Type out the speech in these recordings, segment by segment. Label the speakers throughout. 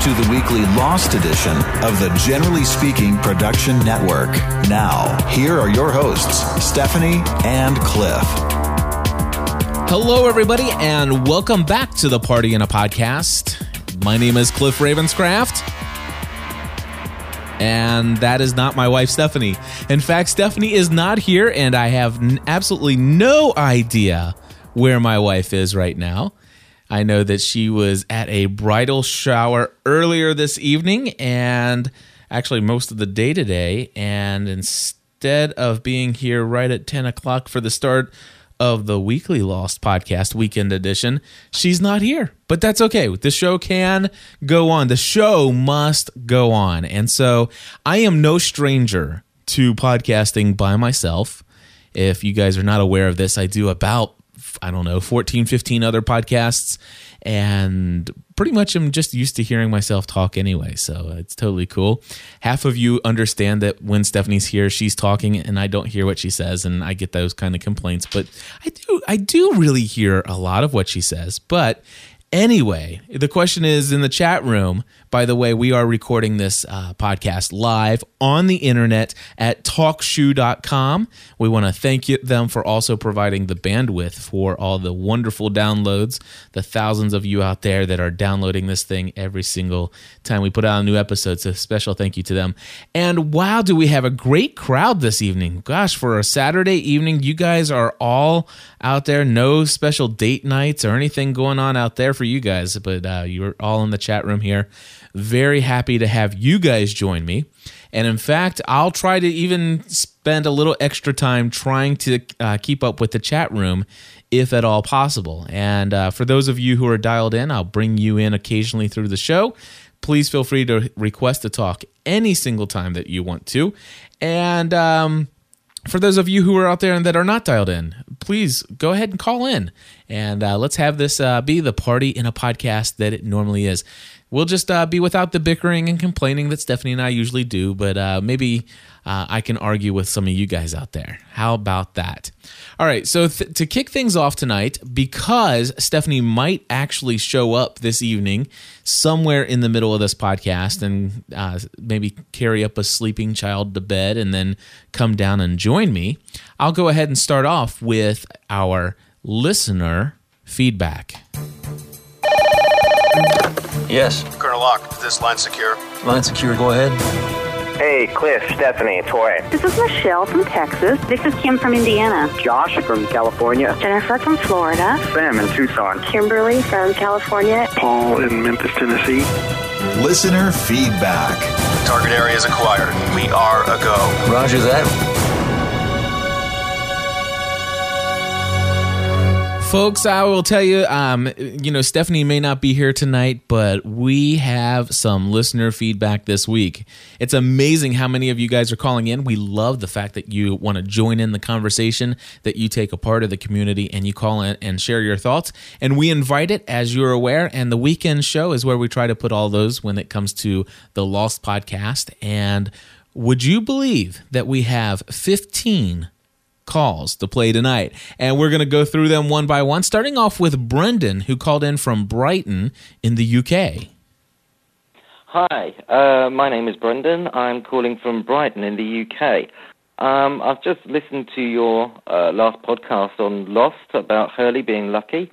Speaker 1: to the weekly Lost edition of the Generally Speaking Production Network. Now, here are your hosts, Stephanie and Cliff.
Speaker 2: Hello, everybody, and welcome back to the Party in a Podcast. My name is Cliff Ravenscraft. And that is not my wife, Stephanie. In fact, Stephanie is not here, and I have n- absolutely no idea where my wife is right now. I know that she was at a bridal shower earlier this evening and actually most of the day today. And instead of being here right at 10 o'clock for the start of the weekly Lost podcast weekend edition, she's not here. But that's okay. The show can go on. The show must go on. And so I am no stranger to podcasting by myself. If you guys are not aware of this, I do about I don't know, 14, 15 other podcasts. And pretty much I'm just used to hearing myself talk anyway. So it's totally cool. Half of you understand that when Stephanie's here, she's talking and I don't hear what she says. And I get those kind of complaints. But I do, I do really hear a lot of what she says. But Anyway, the question is in the chat room. By the way, we are recording this uh, podcast live on the internet at talkshoe.com. We want to thank you, them for also providing the bandwidth for all the wonderful downloads, the thousands of you out there that are downloading this thing every single time we put out a new episode. So, special thank you to them. And wow, do we have a great crowd this evening? Gosh, for a Saturday evening, you guys are all out there. No special date nights or anything going on out there for you guys, but uh, you're all in the chat room here. Very happy to have you guys join me. And in fact, I'll try to even spend a little extra time trying to uh, keep up with the chat room if at all possible. And uh, for those of you who are dialed in, I'll bring you in occasionally through the show. Please feel free to request to talk any single time that you want to. And, um, for those of you who are out there and that are not dialed in, please go ahead and call in and uh, let's have this uh, be the party in a podcast that it normally is. We'll just uh, be without the bickering and complaining that Stephanie and I usually do, but uh, maybe uh, I can argue with some of you guys out there. How about that? All right, so th- to kick things off tonight, because Stephanie might actually show up this evening somewhere in the middle of this podcast and uh, maybe carry up a sleeping child to bed and then come down and join me, I'll go ahead and start off with our listener feedback.
Speaker 3: Yes.
Speaker 4: Colonel Locke, is this line secure?
Speaker 3: Line secure, go ahead.
Speaker 5: Hey, Cliff, Stephanie, Toy.
Speaker 6: This is Michelle from Texas. This is Kim from Indiana.
Speaker 5: Josh from California.
Speaker 6: Jennifer from Florida.
Speaker 5: Sam in Tucson.
Speaker 6: Kimberly from California.
Speaker 7: Paul in Memphis, Tennessee.
Speaker 1: Listener feedback.
Speaker 4: Target area is acquired. We are a go.
Speaker 3: Roger that.
Speaker 2: Folks, I will tell you, um, you know, Stephanie may not be here tonight, but we have some listener feedback this week. It's amazing how many of you guys are calling in. We love the fact that you want to join in the conversation, that you take a part of the community and you call in and share your thoughts. And we invite it, as you're aware. And the weekend show is where we try to put all those when it comes to the Lost podcast. And would you believe that we have 15 calls to play tonight. And we're going to go through them one by one, starting off with Brendan, who called in from Brighton in the UK.
Speaker 8: Hi, uh, my name is Brendan. I'm calling from Brighton in the UK. Um, I've just listened to your uh, last podcast on Lost about Hurley being lucky,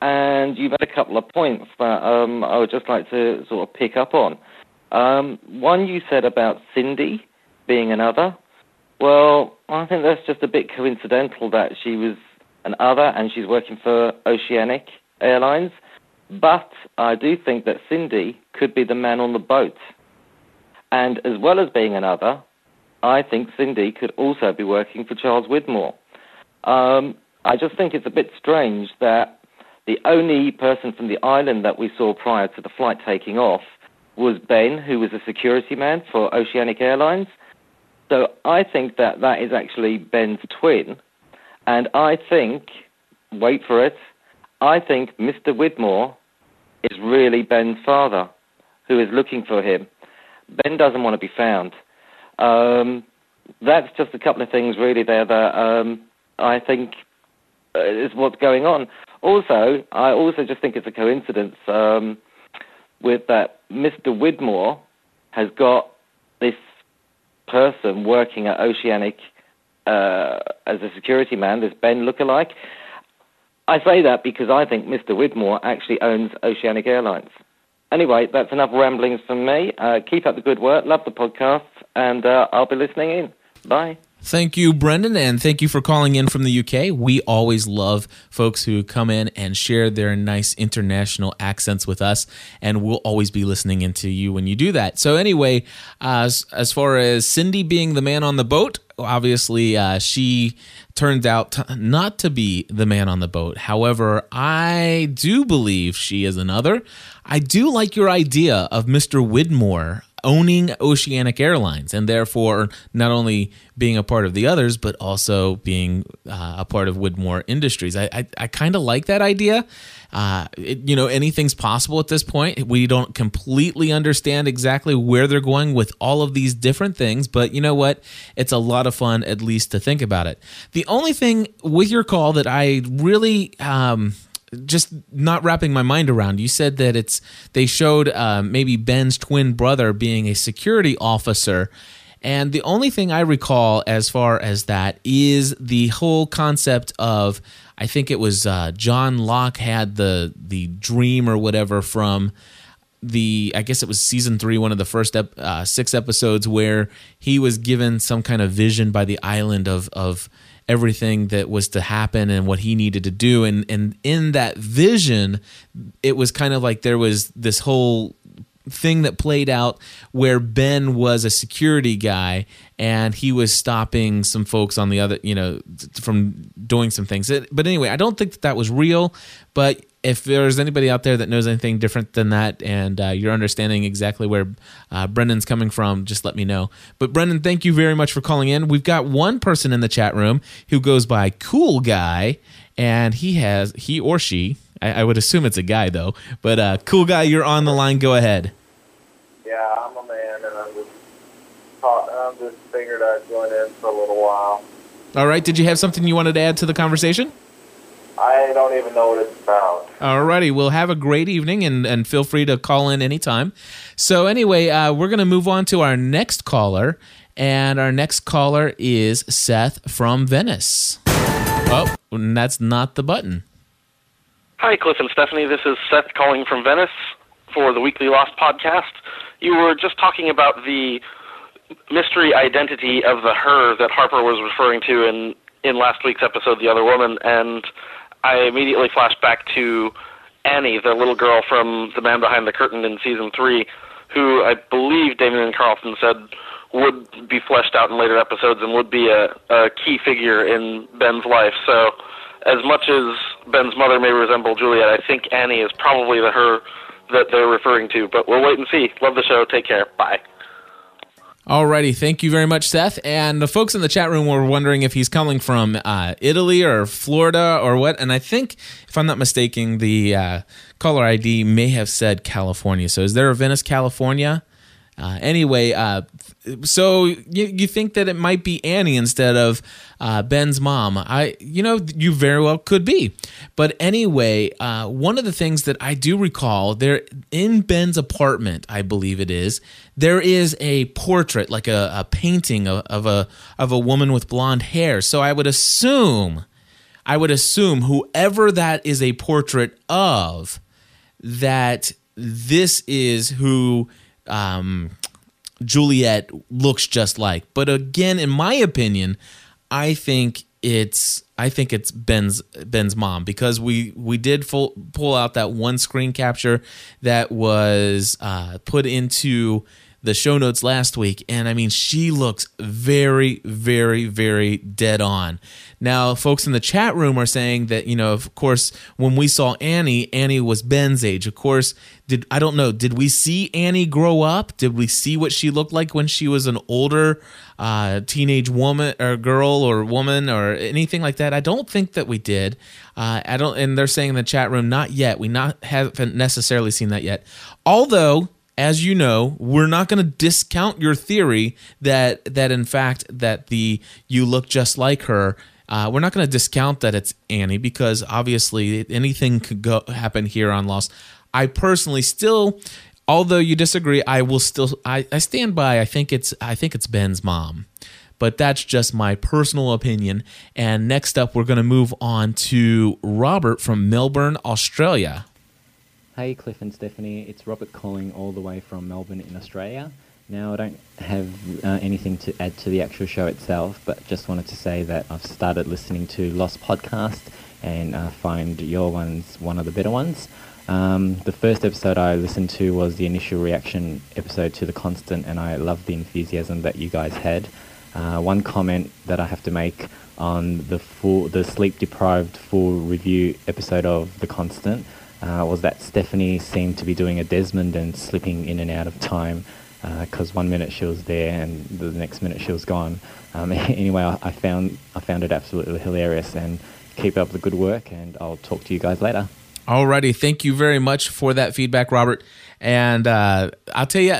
Speaker 8: and you've had a couple of points that um, I would just like to sort of pick up on. Um, one you said about Cindy being another. Well, I think that's just a bit coincidental that she was an other and she's working for Oceanic Airlines. But I do think that Cindy could be the man on the boat. And as well as being another, I think Cindy could also be working for Charles Widmore. Um, I just think it's a bit strange that the only person from the island that we saw prior to the flight taking off was Ben, who was a security man for Oceanic Airlines. So I think that that is actually Ben's twin. And I think, wait for it, I think Mr. Widmore is really Ben's father, who is looking for him. Ben doesn't want to be found. Um, that's just a couple of things really there that um, I think uh, is what's going on. Also, I also just think it's a coincidence um, with that Mr. Widmore has got this person working at Oceanic uh, as a security man, this Ben lookalike. I say that because I think Mr. Widmore actually owns Oceanic Airlines. Anyway, that's enough ramblings from me. Uh, keep up the good work. Love the podcast, and uh, I'll be listening in. Bye.
Speaker 2: Thank you, Brendan, and thank you for calling in from the UK. We always love folks who come in and share their nice international accents with us, and we'll always be listening into you when you do that. So, anyway, uh, as, as far as Cindy being the man on the boat, obviously uh, she turned out to not to be the man on the boat. However, I do believe she is another. I do like your idea of Mr. Widmore owning Oceanic Airlines and therefore not only being a part of the others, but also being uh, a part of Widmore Industries. I, I, I kind of like that idea. Uh, it, you know, anything's possible at this point. We don't completely understand exactly where they're going with all of these different things, but you know what? It's a lot of fun, at least to think about it. The only thing with your call that I really. Um, just not wrapping my mind around. You said that it's they showed uh, maybe Ben's twin brother being a security officer. And the only thing I recall as far as that is the whole concept of I think it was uh, John Locke had the the dream or whatever from the I guess it was season three, one of the first ep- uh, six episodes where he was given some kind of vision by the island of of everything that was to happen and what he needed to do and and in that vision it was kind of like there was this whole thing that played out where Ben was a security guy and he was stopping some folks on the other, you know, from doing some things. But anyway, I don't think that that was real. But if there's anybody out there that knows anything different than that and uh, you're understanding exactly where uh, Brendan's coming from, just let me know. But Brendan, thank you very much for calling in. We've got one person in the chat room who goes by Cool Guy and he has, he or she, I, I would assume it's a guy though. But uh, cool guy, you're on the line. Go ahead.
Speaker 9: Yeah, I'm a man, and I'm just I'm just figured I'd join in for a little while.
Speaker 2: All right. Did you have something you wanted to add to the conversation?
Speaker 9: I don't even know what it's about.
Speaker 2: All righty. Well, have a great evening and, and feel free to call in anytime. So, anyway, uh, we're going to move on to our next caller. And our next caller is Seth from Venice. Oh, that's not the button.
Speaker 10: Hi, Cliff and Stephanie. This is Seth calling from Venice for the Weekly Lost podcast. You were just talking about the mystery identity of the her that Harper was referring to in in last week's episode, The Other Woman, and I immediately flashed back to Annie, the little girl from The Man Behind the Curtain in season three, who I believe Damon Carlton said would be fleshed out in later episodes and would be a, a key figure in Ben's life. So, as much as Ben's mother may resemble Juliet, I think Annie is probably the her that they're referring to. But we'll wait and see. Love the show. Take care. Bye.
Speaker 2: Alrighty, thank you very much, Seth. And the folks in the chat room were wondering if he's coming from uh, Italy or Florida or what. And I think, if I'm not mistaken, the uh, caller ID may have said California. So is there a Venice, California? Uh, anyway, uh, so you, you think that it might be Annie instead of uh, Ben's mom? I, you know, you very well could be. But anyway, uh, one of the things that I do recall there in Ben's apartment, I believe it is, there is a portrait, like a, a painting of, of a of a woman with blonde hair. So I would assume, I would assume whoever that is a portrait of, that this is who um, Juliet looks just like. But again, in my opinion, I think it's I think it's Ben's Ben's mom because we we did full, pull out that one screen capture that was uh, put into the show notes last week, and I mean, she looks very, very, very dead on. Now, folks in the chat room are saying that you know, of course, when we saw Annie, Annie was Ben's age. Of course, did I don't know, did we see Annie grow up? Did we see what she looked like when she was an older uh, teenage woman or girl or woman or anything like that? I don't think that we did. Uh, I don't, and they're saying in the chat room, not yet. We not haven't necessarily seen that yet. Although as you know, we're not going to discount your theory that that in fact that the you look just like her. Uh, we're not going to discount that it's Annie because obviously anything could go happen here on Lost. I personally still, although you disagree, I will still I, I stand by. I think it's I think it's Ben's mom but that's just my personal opinion. And next up, we're going to move on to Robert from Melbourne, Australia.
Speaker 11: Hey, Cliff and Stephanie, it's Robert calling all the way from Melbourne in Australia. Now, I don't have uh, anything to add to the actual show itself, but just wanted to say that I've started listening to Lost Podcast and uh, find your ones one of the better ones. Um, the first episode I listened to was the initial reaction episode to The Constant, and I loved the enthusiasm that you guys had. Uh, one comment that I have to make on the full, the sleep deprived full review episode of The Constant uh, was that Stephanie seemed to be doing a Desmond and slipping in and out of time because uh, one minute she was there and the next minute she was gone. Um, anyway, I, I, found I found it absolutely hilarious and keep up the good work and I'll talk to you guys later.
Speaker 2: Alrighty, thank you very much for that feedback, Robert. And uh, I'll tell you,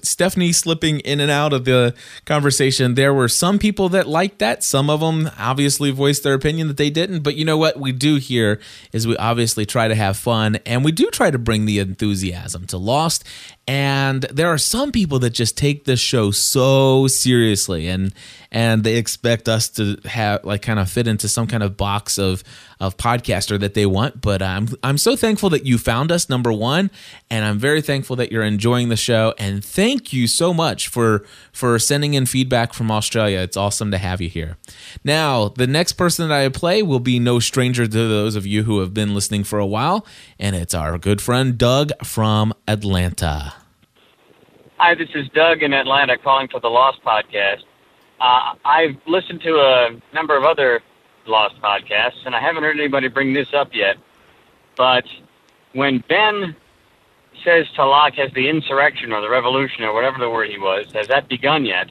Speaker 2: Stephanie slipping in and out of the conversation, there were some people that liked that. Some of them obviously voiced their opinion that they didn't. But you know what we do here is we obviously try to have fun and we do try to bring the enthusiasm to Lost. And there are some people that just take this show so seriously and and they expect us to have like kind of fit into some kind of box of of podcaster that they want. But I'm I'm so thankful that you found us number one, and I'm very thankful that you're enjoying the show. And thank you so much for for sending in feedback from Australia. It's awesome to have you here. Now, the next person that I play will be no stranger to those of you who have been listening for a while, and it's our good friend Doug from Atlanta.
Speaker 12: Hi, this is Doug in Atlanta calling for the Lost Podcast. Uh, I've listened to a number of other Lost podcasts, and I haven't heard anybody bring this up yet. But when Ben says to Locke has the insurrection or the revolution or whatever the word he was, has that begun yet?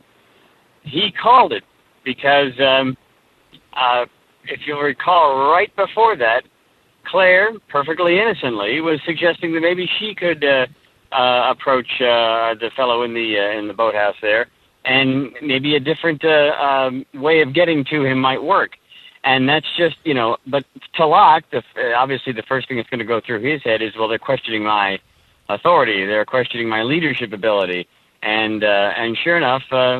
Speaker 12: He called it because, um, uh, if you'll recall, right before that, Claire, perfectly innocently, was suggesting that maybe she could uh, uh, approach uh, the fellow in the uh, in the boathouse there and maybe a different uh, um, way of getting to him might work. And that's just, you know, but to Locke, the, obviously the first thing that's going to go through his head is, well, they're questioning my authority. They're questioning my leadership ability. And, uh, and sure enough, uh,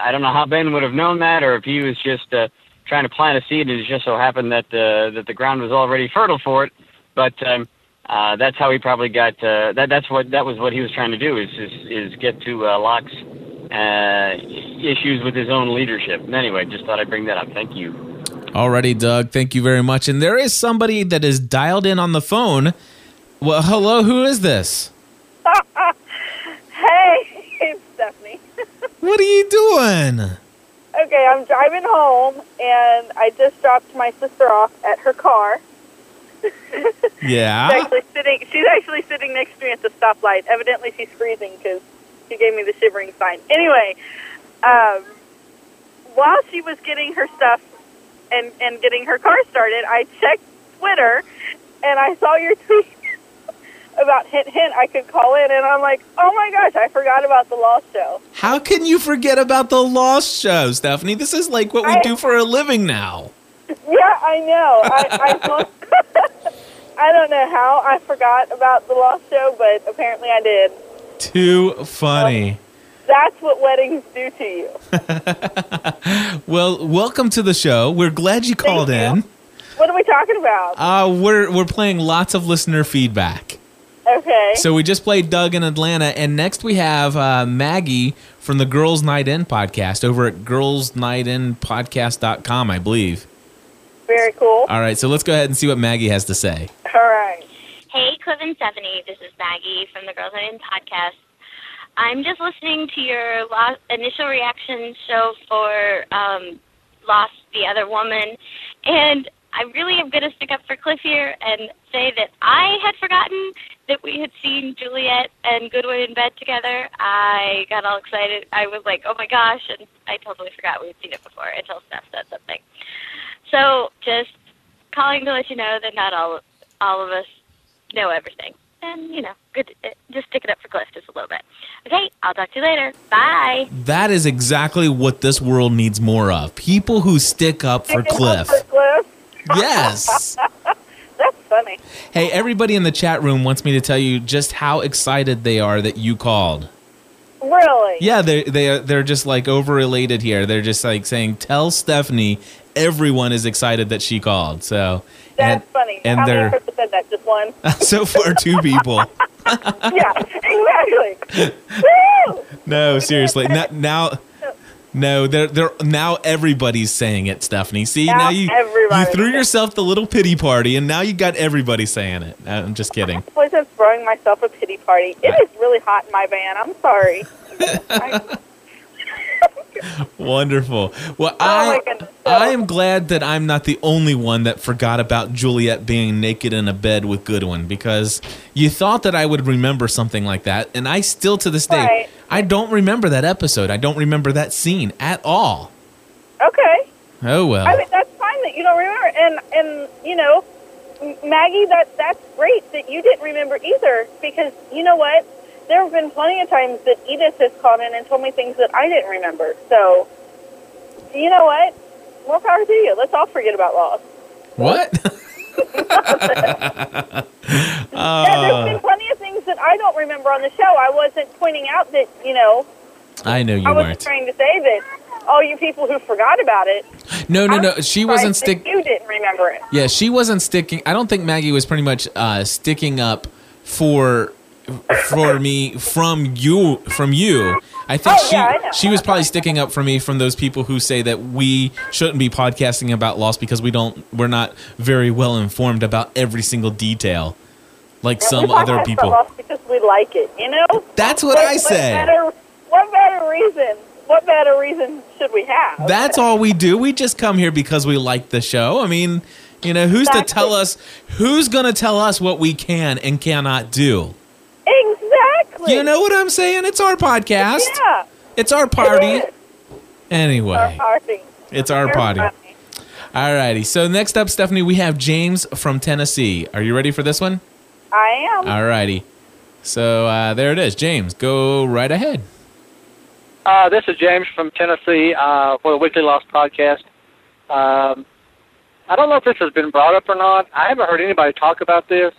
Speaker 12: I don't know how Ben would have known that or if he was just, uh, trying to plant a seed and it just so happened that, uh, that the ground was already fertile for it. But, um, uh, that's how he probably got, uh, that, that's what, that was what he was trying to do is, is, is get to, uh, Locke's, uh, issues with his own leadership. Anyway, just thought I'd bring that up. Thank you.
Speaker 2: Alrighty, Doug. Thank you very much. And there is somebody that is dialed in on the phone. Well, hello. Who is this?
Speaker 13: hey, it's Stephanie.
Speaker 2: what are you doing?
Speaker 13: Okay, I'm driving home, and I just dropped my sister off at her car.
Speaker 2: Yeah.
Speaker 13: she's actually sitting. She's actually sitting next to me at the stoplight. Evidently, she's freezing because she gave me the shivering sign. Anyway, um, while she was getting her stuff and and getting her car started, I checked Twitter, and I saw your tweet about hint hint. I could call in, and I'm like, oh my gosh, I forgot about the Lost Show.
Speaker 2: How can you forget about the Lost Show, Stephanie? This is like what we
Speaker 13: I-
Speaker 2: do for a living now.
Speaker 13: Yeah, I know. I I, I don't know how I forgot about the Lost Show, but apparently I did.
Speaker 2: Too funny.
Speaker 13: That's what weddings do to you.
Speaker 2: Well, welcome to the show. We're glad you called in.
Speaker 13: What are we talking about?
Speaker 2: Uh, we're we're playing lots of listener feedback.
Speaker 13: Okay.
Speaker 2: So we just played Doug in Atlanta, and next we have uh, Maggie from the Girls Night In podcast over at girlsnightinpodcast.com, I believe.
Speaker 13: Very cool.
Speaker 2: All right, so let's go ahead and see what Maggie has to say.
Speaker 14: Hey, Cliff and Stephanie. This is Maggie from the Girls Night In podcast. I'm just listening to your lo- initial reaction show for um, Lost, the Other Woman, and I really am going to stick up for Cliff here and say that I had forgotten that we had seen Juliet and Goodwin in bed together. I got all excited. I was like, oh my gosh, and I totally forgot we had seen it before until Steph said something. So just calling to let you know that not all all of us know everything. And, you know, good. uh, Just stick it up for Cliff just a little bit. Okay, I'll talk to you later. Bye.
Speaker 2: That is exactly what this world needs more of. People who stick up for Cliff.
Speaker 13: Cliff.
Speaker 2: Yes.
Speaker 13: That's funny.
Speaker 2: Hey, everybody in the chat room wants me to tell you just how excited they are that you called.
Speaker 13: Really?
Speaker 2: Yeah, they they they're just like over elated here. They're just like saying, "Tell Stephanie everyone is excited that she called." So
Speaker 13: That's funny.
Speaker 2: and
Speaker 13: How
Speaker 2: they're-
Speaker 13: many said that? Just one?
Speaker 2: so far two people.
Speaker 13: yeah, exactly. Woo!
Speaker 2: No, seriously. Now, now no, they're they're now everybody's saying it, Stephanie. See, now,
Speaker 13: Now
Speaker 2: you you threw yourself the little pity party, and now you got everybody saying it. Uh, I'm just kidding.
Speaker 13: Boys, I'm throwing myself a pity party. It is really hot in my van. I'm sorry.
Speaker 2: Wonderful. Well,
Speaker 13: Oh,
Speaker 2: I. I am glad that I'm not the only one that forgot about Juliet being naked in a bed with Goodwin because you thought that I would remember something like that, and I still to this day
Speaker 13: Right.
Speaker 2: I don't remember that episode. I don't remember that scene at all.
Speaker 13: Okay.
Speaker 2: Oh well.
Speaker 13: I mean, that's fine that you don't remember. And, and you know, Maggie, that that's great that you didn't remember either because you know what? There have been plenty of times that Edith has called in and told me things that I didn't remember. So, you know what? More power to you. Let's all forget about Lost.
Speaker 2: What?
Speaker 13: yeah, there's been plenty of things that I don't remember on the show. I wasn't pointing out that, you know,
Speaker 2: I know you
Speaker 13: I
Speaker 2: weren't.
Speaker 13: trying to say that all you people who forgot about it,
Speaker 2: No, no, no. She wasn't
Speaker 13: stick.
Speaker 2: stick.
Speaker 13: You didn't remember it.
Speaker 2: Yeah, she wasn't sticking. I don't think Maggie was pretty much uh, sticking up for for me from you from you. I think
Speaker 13: Oh,
Speaker 2: she
Speaker 13: yeah, I
Speaker 2: she was probably sticking up for me from those people who say that we shouldn't be podcasting about Lost because we don't we're not very well informed about every single detail like some other people.
Speaker 13: Because we like it. You know.
Speaker 2: That's what I
Speaker 13: What
Speaker 2: say.
Speaker 13: better, what better reason? What better reason should we have?
Speaker 2: That's all we do. We just come here because we like the show. I mean, you know, who's to tell us who's going to tell us what we can and cannot do?
Speaker 13: Exactly.
Speaker 2: You know what I'm saying? It's our podcast.
Speaker 13: Yeah.
Speaker 2: It's our party.
Speaker 13: It is.
Speaker 2: Anyway,
Speaker 13: Our party.
Speaker 2: it's our
Speaker 13: You're
Speaker 2: party.
Speaker 13: funny.
Speaker 2: All righty. So next up, Stephanie, we have James from Tennessee. Are you ready for this one?
Speaker 13: I am.
Speaker 2: All righty. So uh, there it is. James, go right ahead.
Speaker 15: Uh, this is James from Tennessee uh, for the Weekly Lost podcast. Um, I don't know if this has been brought up or not. I haven't heard anybody talk about this,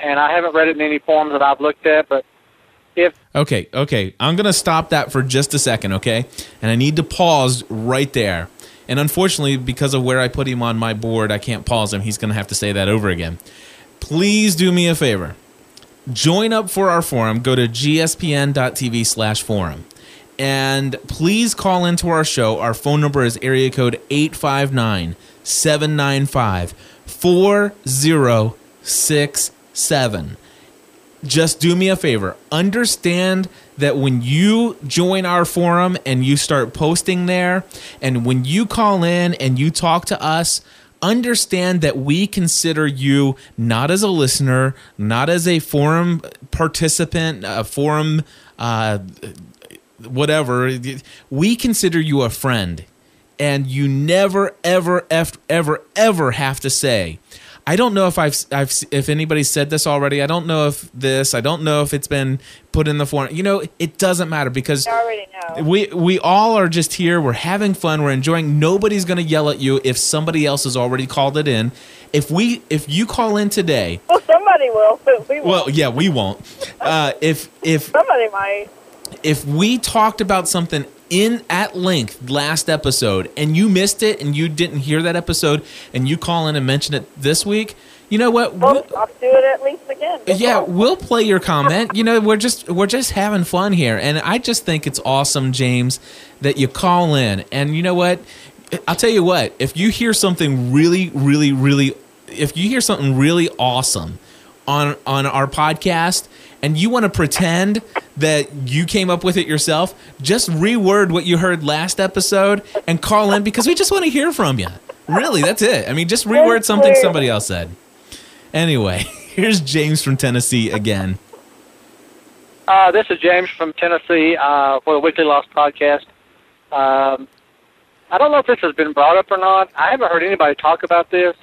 Speaker 15: and I haven't read it in any forums that I've looked at. But if
Speaker 2: Okay, okay. I'm going to stop that for just a second, okay? And I need to pause right there. And unfortunately, because of where I put him on my board, I can't pause him. He's going to have to say that over again. Please do me a favor. Join up for our forum. Go to gspn.tv slash forum. And please call into our show. Our phone number is area code 859 795 4067 just do me a favor. Understand that when you join our forum and you start posting there, and when you call in and you talk to us, understand that we consider you not as a listener, not as a forum participant, a forum, uh, whatever. We consider you a friend. And you never, ever, ever, ever, ever have to say, I don't know if I've, I've if anybody said this already. I don't know if this. I don't know if it's been put in the form. You know, it doesn't matter because
Speaker 13: already know.
Speaker 2: we we all are just here. We're having fun. We're enjoying. Nobody's going to yell at you if somebody else has already called it in. If we if you call in today,
Speaker 13: Well, somebody will, but we won't.
Speaker 2: well, yeah, we won't. Uh, if if
Speaker 13: somebody might.
Speaker 2: if we talked about something in at length last episode and you missed it and you didn't hear that episode and you call in and mention it this week, you know what?
Speaker 13: Well,
Speaker 2: We'll-
Speaker 13: I'll do it at least again.
Speaker 2: Uh, yeah, we'll play your comment. You know, we're just we're just having fun here, and I just think it's awesome, James, that you call in. And you know what? I'll tell you what. If you hear something really, really, really, if you hear something really awesome on on our podcast, and you want to pretend that you came up with it yourself, just reword what you heard last episode and call in because we just want to hear from you. Really, that's it. I mean, just reword something somebody else said. Anyway, here's James from Tennessee again.
Speaker 15: Uh, this is James from Tennessee uh, for the Weekly Lost podcast. Um, I don't know if this has been brought up or not. I haven't heard anybody talk about this,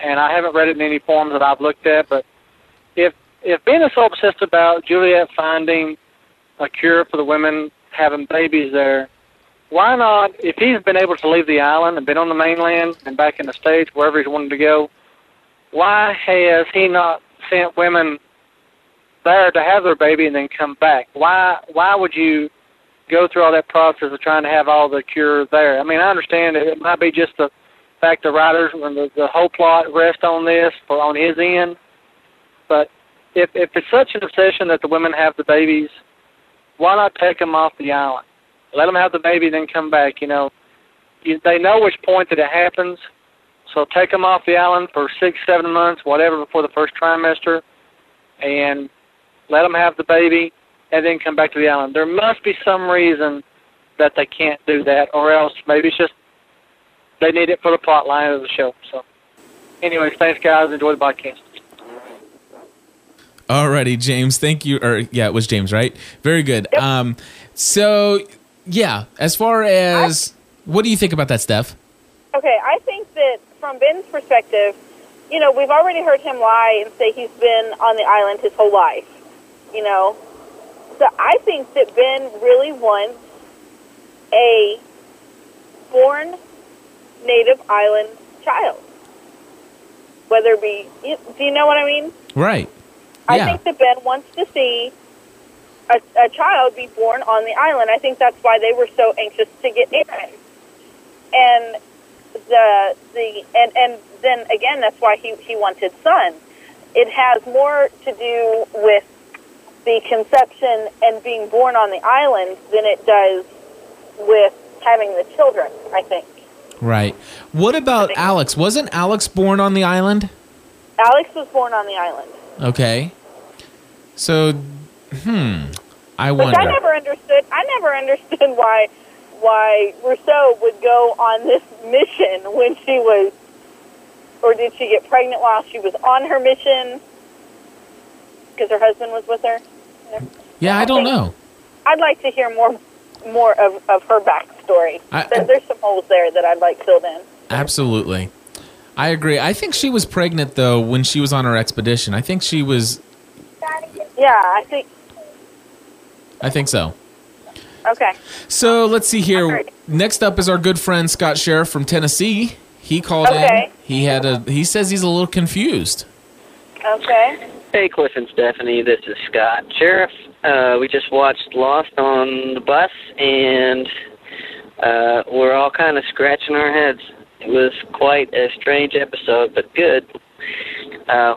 Speaker 15: and I haven't read it in any forms that I've looked at. But if if is so obsessed about Juliet finding a cure for the women having babies there, why not? If he's been able to leave the island and been on the mainland and back in the states wherever he's wanted to go, why has he not sent women there to have their baby and then come back? Why why would you go through all that process of trying to have all the cure there? I mean, I understand it, it might be just the fact the writers and the, the whole plot rest on this for on his end, but if if it's such an obsession that the women have the babies, why not take them off the island? Let them have the baby, then come back. You know, you, they know which point that it happens, so take them off the island for six, seven months, whatever, before the first trimester, and let them have the baby, and then come back to the island. There must be some reason that they can't do that, or else maybe it's just they need it for the plot line of the show. So, anyways, thanks guys. Enjoy the podcast.
Speaker 2: Alrighty, James. Thank you. Or yeah, it was James, right? Very good. Um, so yeah, as far as what do you think about that, Steph?
Speaker 13: Okay, I think that from Ben's perspective, you know, we've already heard him lie and say he's been on the island his whole life. You know, so I think that Ben really wants a born native island child. Whether it be, do you know what I mean?
Speaker 2: Right.
Speaker 13: I
Speaker 2: Yeah.
Speaker 13: think that Ben wants to see a, a child be born on the island. I think that's why they were so anxious to get Aaron. And the the and and then again, that's why he he wanted son. It has more to do with the conception and being born on the island than it does with having the children. I think
Speaker 2: Right. What about Alex? Wasn't Alex born on the island?
Speaker 13: Alex was born on the island.
Speaker 2: Okay. So, hmm. I
Speaker 13: Which
Speaker 2: wonder.
Speaker 13: I never understood. I never understood why why Rousseau would go on this mission when she was, or did she get pregnant while she was on her mission? Because her husband was with her.
Speaker 2: Yeah, I don't know.
Speaker 13: I'd like to hear more more of, of her backstory.
Speaker 2: I-
Speaker 13: there, there's some holes there that I'd like filled in.
Speaker 2: Absolutely. I agree. I think she was pregnant though when she was on her expedition. I think she was.
Speaker 13: Yeah, I think.
Speaker 2: I think so.
Speaker 13: Okay.
Speaker 2: So let's see here. Next up is our good friend Scott Sheriff from Tennessee. He called
Speaker 13: Okay.
Speaker 2: in. He had a. He says he's a little confused.
Speaker 13: Okay.
Speaker 16: Hey, Cliff and Stephanie, this is Scott. Sheriff, uh, we just watched Lost on the bus, and uh, we're all kind of scratching our heads. Was quite a strange episode, but good. Uh,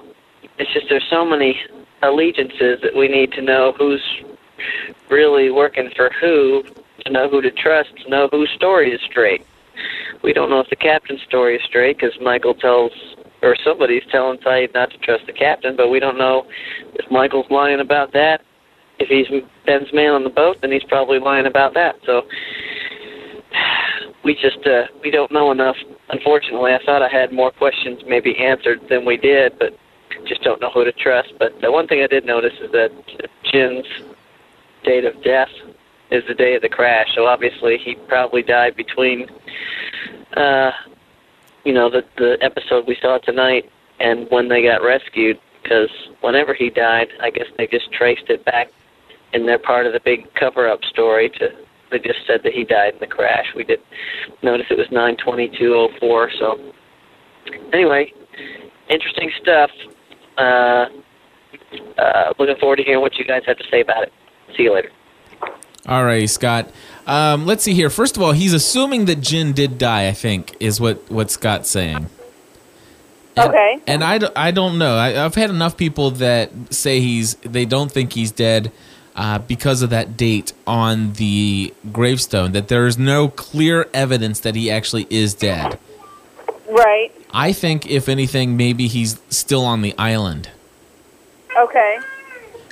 Speaker 16: it's just there's so many allegiances that we need to know who's really working for who, to know who to trust, to know whose story is straight. We don't know if the captain's story is straight because Michael tells, or somebody's telling Sayid not to trust the captain, but we don't know if Michael's lying about that. If he's Ben's man on the boat, then he's probably lying about that. So we just uh, we don't know enough. Unfortunately, I thought I had more questions maybe answered than we did, but just don't know who to trust. But the one thing I did notice is that Jin's date of death is the day of the crash. So obviously, he probably died between, uh, you know, the the episode we saw tonight and when they got rescued. Because whenever he died, I guess they just traced it back in their part of the big cover-up story to. They just said that he died in the crash. We did notice it was 92204. So anyway, interesting stuff. Uh, uh, looking forward to hearing what you guys have to say about it. See you later.
Speaker 2: All right, Scott. Um, let's see here. First of all, he's assuming that Jin did die. I think is what what Scott's saying. And,
Speaker 13: Okay.
Speaker 2: And I, I don't know. I, I've had enough people that say he's they don't think he's dead uh, because of that date on the gravestone. That there is no clear evidence that he actually is dead.
Speaker 13: Right.
Speaker 2: I think if anything, maybe he's still on the island.
Speaker 13: Okay.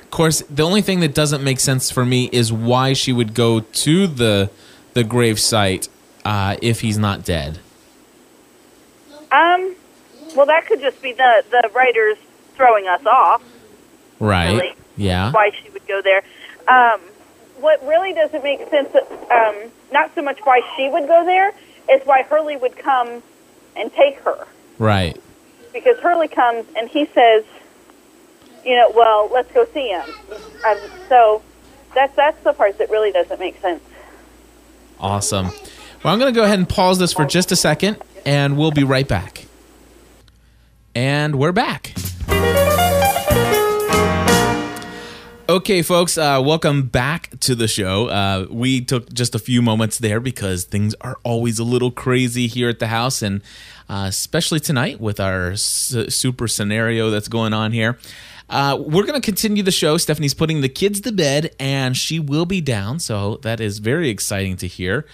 Speaker 2: Of course, the only thing that doesn't make sense for me is why she would go to the the grave site uh, if he's not dead.
Speaker 13: Um, well, that could just be the the writers throwing us off.
Speaker 2: Right.
Speaker 13: Really?
Speaker 2: Yeah.
Speaker 13: Why she would go there? Um, what really doesn't make sense, um, not so much why she would go there, is why Hurley would come and take her.
Speaker 2: Right.
Speaker 13: Because Hurley comes and he says, you know, well, let's go see him. Um, so that's that's the part that really doesn't make sense.
Speaker 2: Awesome. Well, I'm going to go ahead and pause this for just a second, and we'll be right back. And we're back. Okay, folks, uh, welcome back to the show. Uh, we took just a few moments there because things are always a little crazy here at the house, and uh, especially tonight with our s- super scenario that's going on here. Uh, we're going to continue the show. Stephanie's putting the kids to bed, and she will be down, so that is very exciting to hear.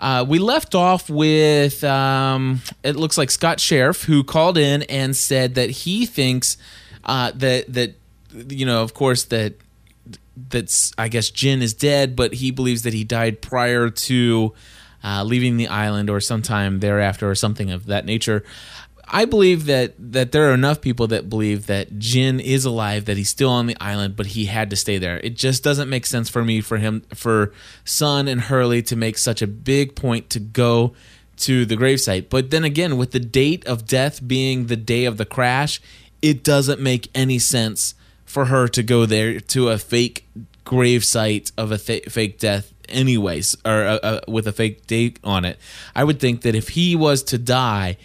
Speaker 2: Uh, we left off with um, it looks like Scott Sheriff, who called in and said that he thinks uh, that that you know, of course, that that's I guess Jin is dead, but he believes that he died prior to uh, leaving the island or sometime thereafter or something of that nature. I believe that that there are enough people that believe that Jin is alive, that he's still on the island, but he had to stay there. It just doesn't make sense for me for him for Sun and Hurley to make such a big point to go to the gravesite. But then again, with the date of death being the day of the crash, it doesn't make any sense for her to go there to a fake grave site of a th- fake death anyways or uh, uh, with a fake date on it. I would think that if he was to die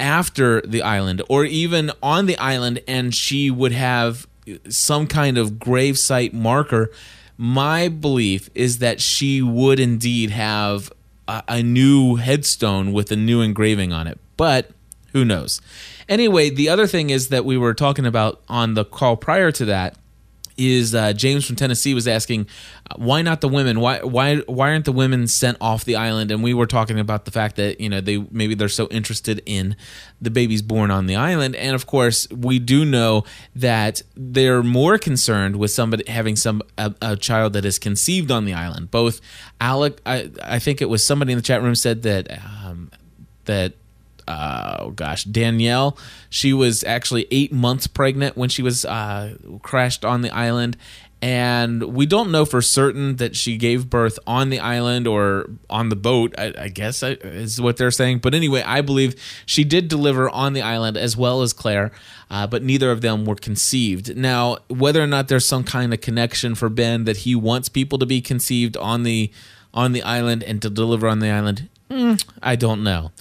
Speaker 2: after the island or even on the island and she would have some kind of grave site marker my belief is that she would indeed have a, a new headstone with a new engraving on it. But who knows Anyway, the other thing is that we were talking about on the call prior to that is uh, James from Tennessee was asking uh, why not the women? Why why why aren't the women sent off the island? And we were talking about the fact that you know they maybe they're so interested in the babies born on the island. And of course we do know that they're more concerned with somebody having some a, a child that is conceived on the island. Both Alec I, I think it was somebody in the chat room said that um, that uh, oh gosh, Danielle. She was actually eight months pregnant when she was uh, crashed on the island. And we don't know for certain that she gave birth on the island or on the boat, I, I guess uh, is what they're saying. But anyway, I believe she did deliver on the island as well as Claire, uh, but neither of them were conceived. Now, whether or not there's some kind of connection for Ben that he wants people to be conceived on the on the island and to deliver on the island, hmm, I don't know.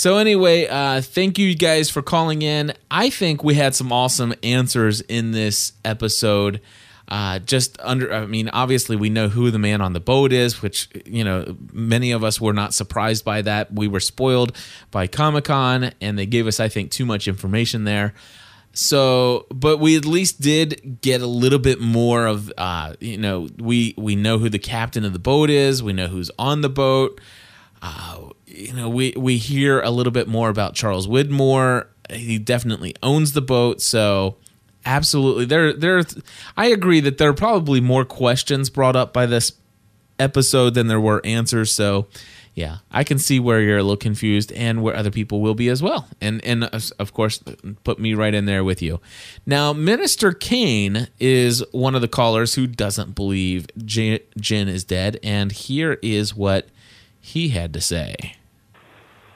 Speaker 2: So anyway, uh, thank you guys for calling in. I think we had some awesome answers in this episode. Uh, just under, I mean, obviously we know who the man on the boat is, which you know many of us were not surprised by that. We were spoiled by Comic Con, and they gave us, I think, too much information there. So, but we at least did get a little bit more of, uh, you know, we we know who the captain of the boat is. We know who's on the boat. Uh, you know, we we hear a little bit more about Charles Widmore. He definitely owns the boat, so absolutely there there I agree that there are probably more questions brought up by this episode than there were answers, so yeah, I can see where you're a little confused and where other people will be as well. And and of course put me right in there with you. Now, Minister Kane is one of the callers who doesn't believe Jin is dead and here is what he had to say.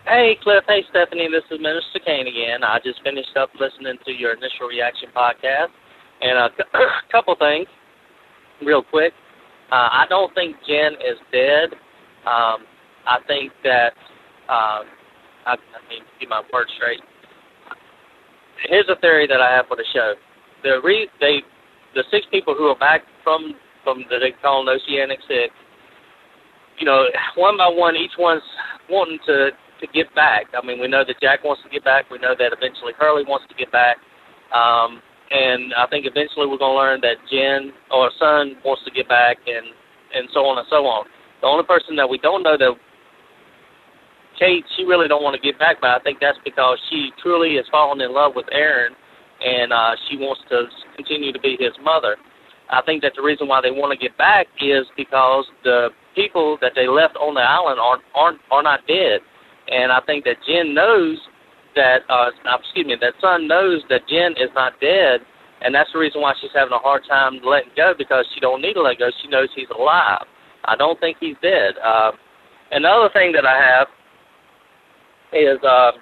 Speaker 8: Hey, Cliff. Hey, Stephanie. This is Minister Kane again. I just finished up listening to your initial reaction podcast, and a couple things, real quick. Uh, I don't think Jen is dead. Um, I think that um, I, I mean, get my words straight. Here's a theory that I have for the show: the re, they, the six people who are back from from the they call an Oceanic Six. You know, one by one, each one's wanting to to get back. I mean, we know that Jack wants to get back. We know that eventually Hurley wants to get back. Um, and I think eventually we're going to learn that Jen or Sun wants to get back, and and so on and so on. The only person that we don't know that Kate, she really don't want to get back, but I think that's because she truly is fallen in love with Aaron, and uh, she wants to continue to be his mother.
Speaker 17: I think that the reason why they want to get back is because the people that they left on the island aren't aren't are not dead, and I think that Jen knows that. Uh, excuse me, that Sun knows that Jen is not dead, and that's the reason why she's having a hard time letting go because she don't need to let go. She knows he's alive. I don't think he's dead. Uh, another thing that I have is uh,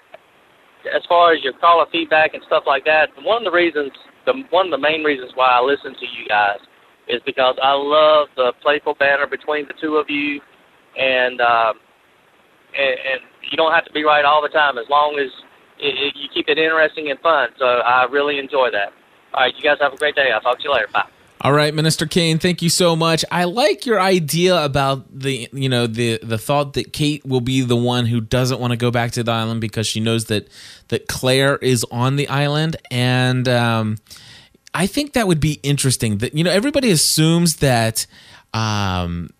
Speaker 17: as far as your caller feedback and stuff like that. One of the reasons, the one of the main reasons why I listen to you guys is because I love the playful banter between the two of you, and um, and, and you don't have to be right all the time as long as it, it, you keep it interesting and fun. So I really enjoy that. All right, you guys have a great day. I'll talk to you later. Bye.
Speaker 2: All right, Minister Kane, thank you so much. I like your idea about the you know the the thought that Kate will be the one who doesn't want to go back to the island because she knows that that Claire is on the island, and um, I think that would be interesting. That you know everybody assumes that um,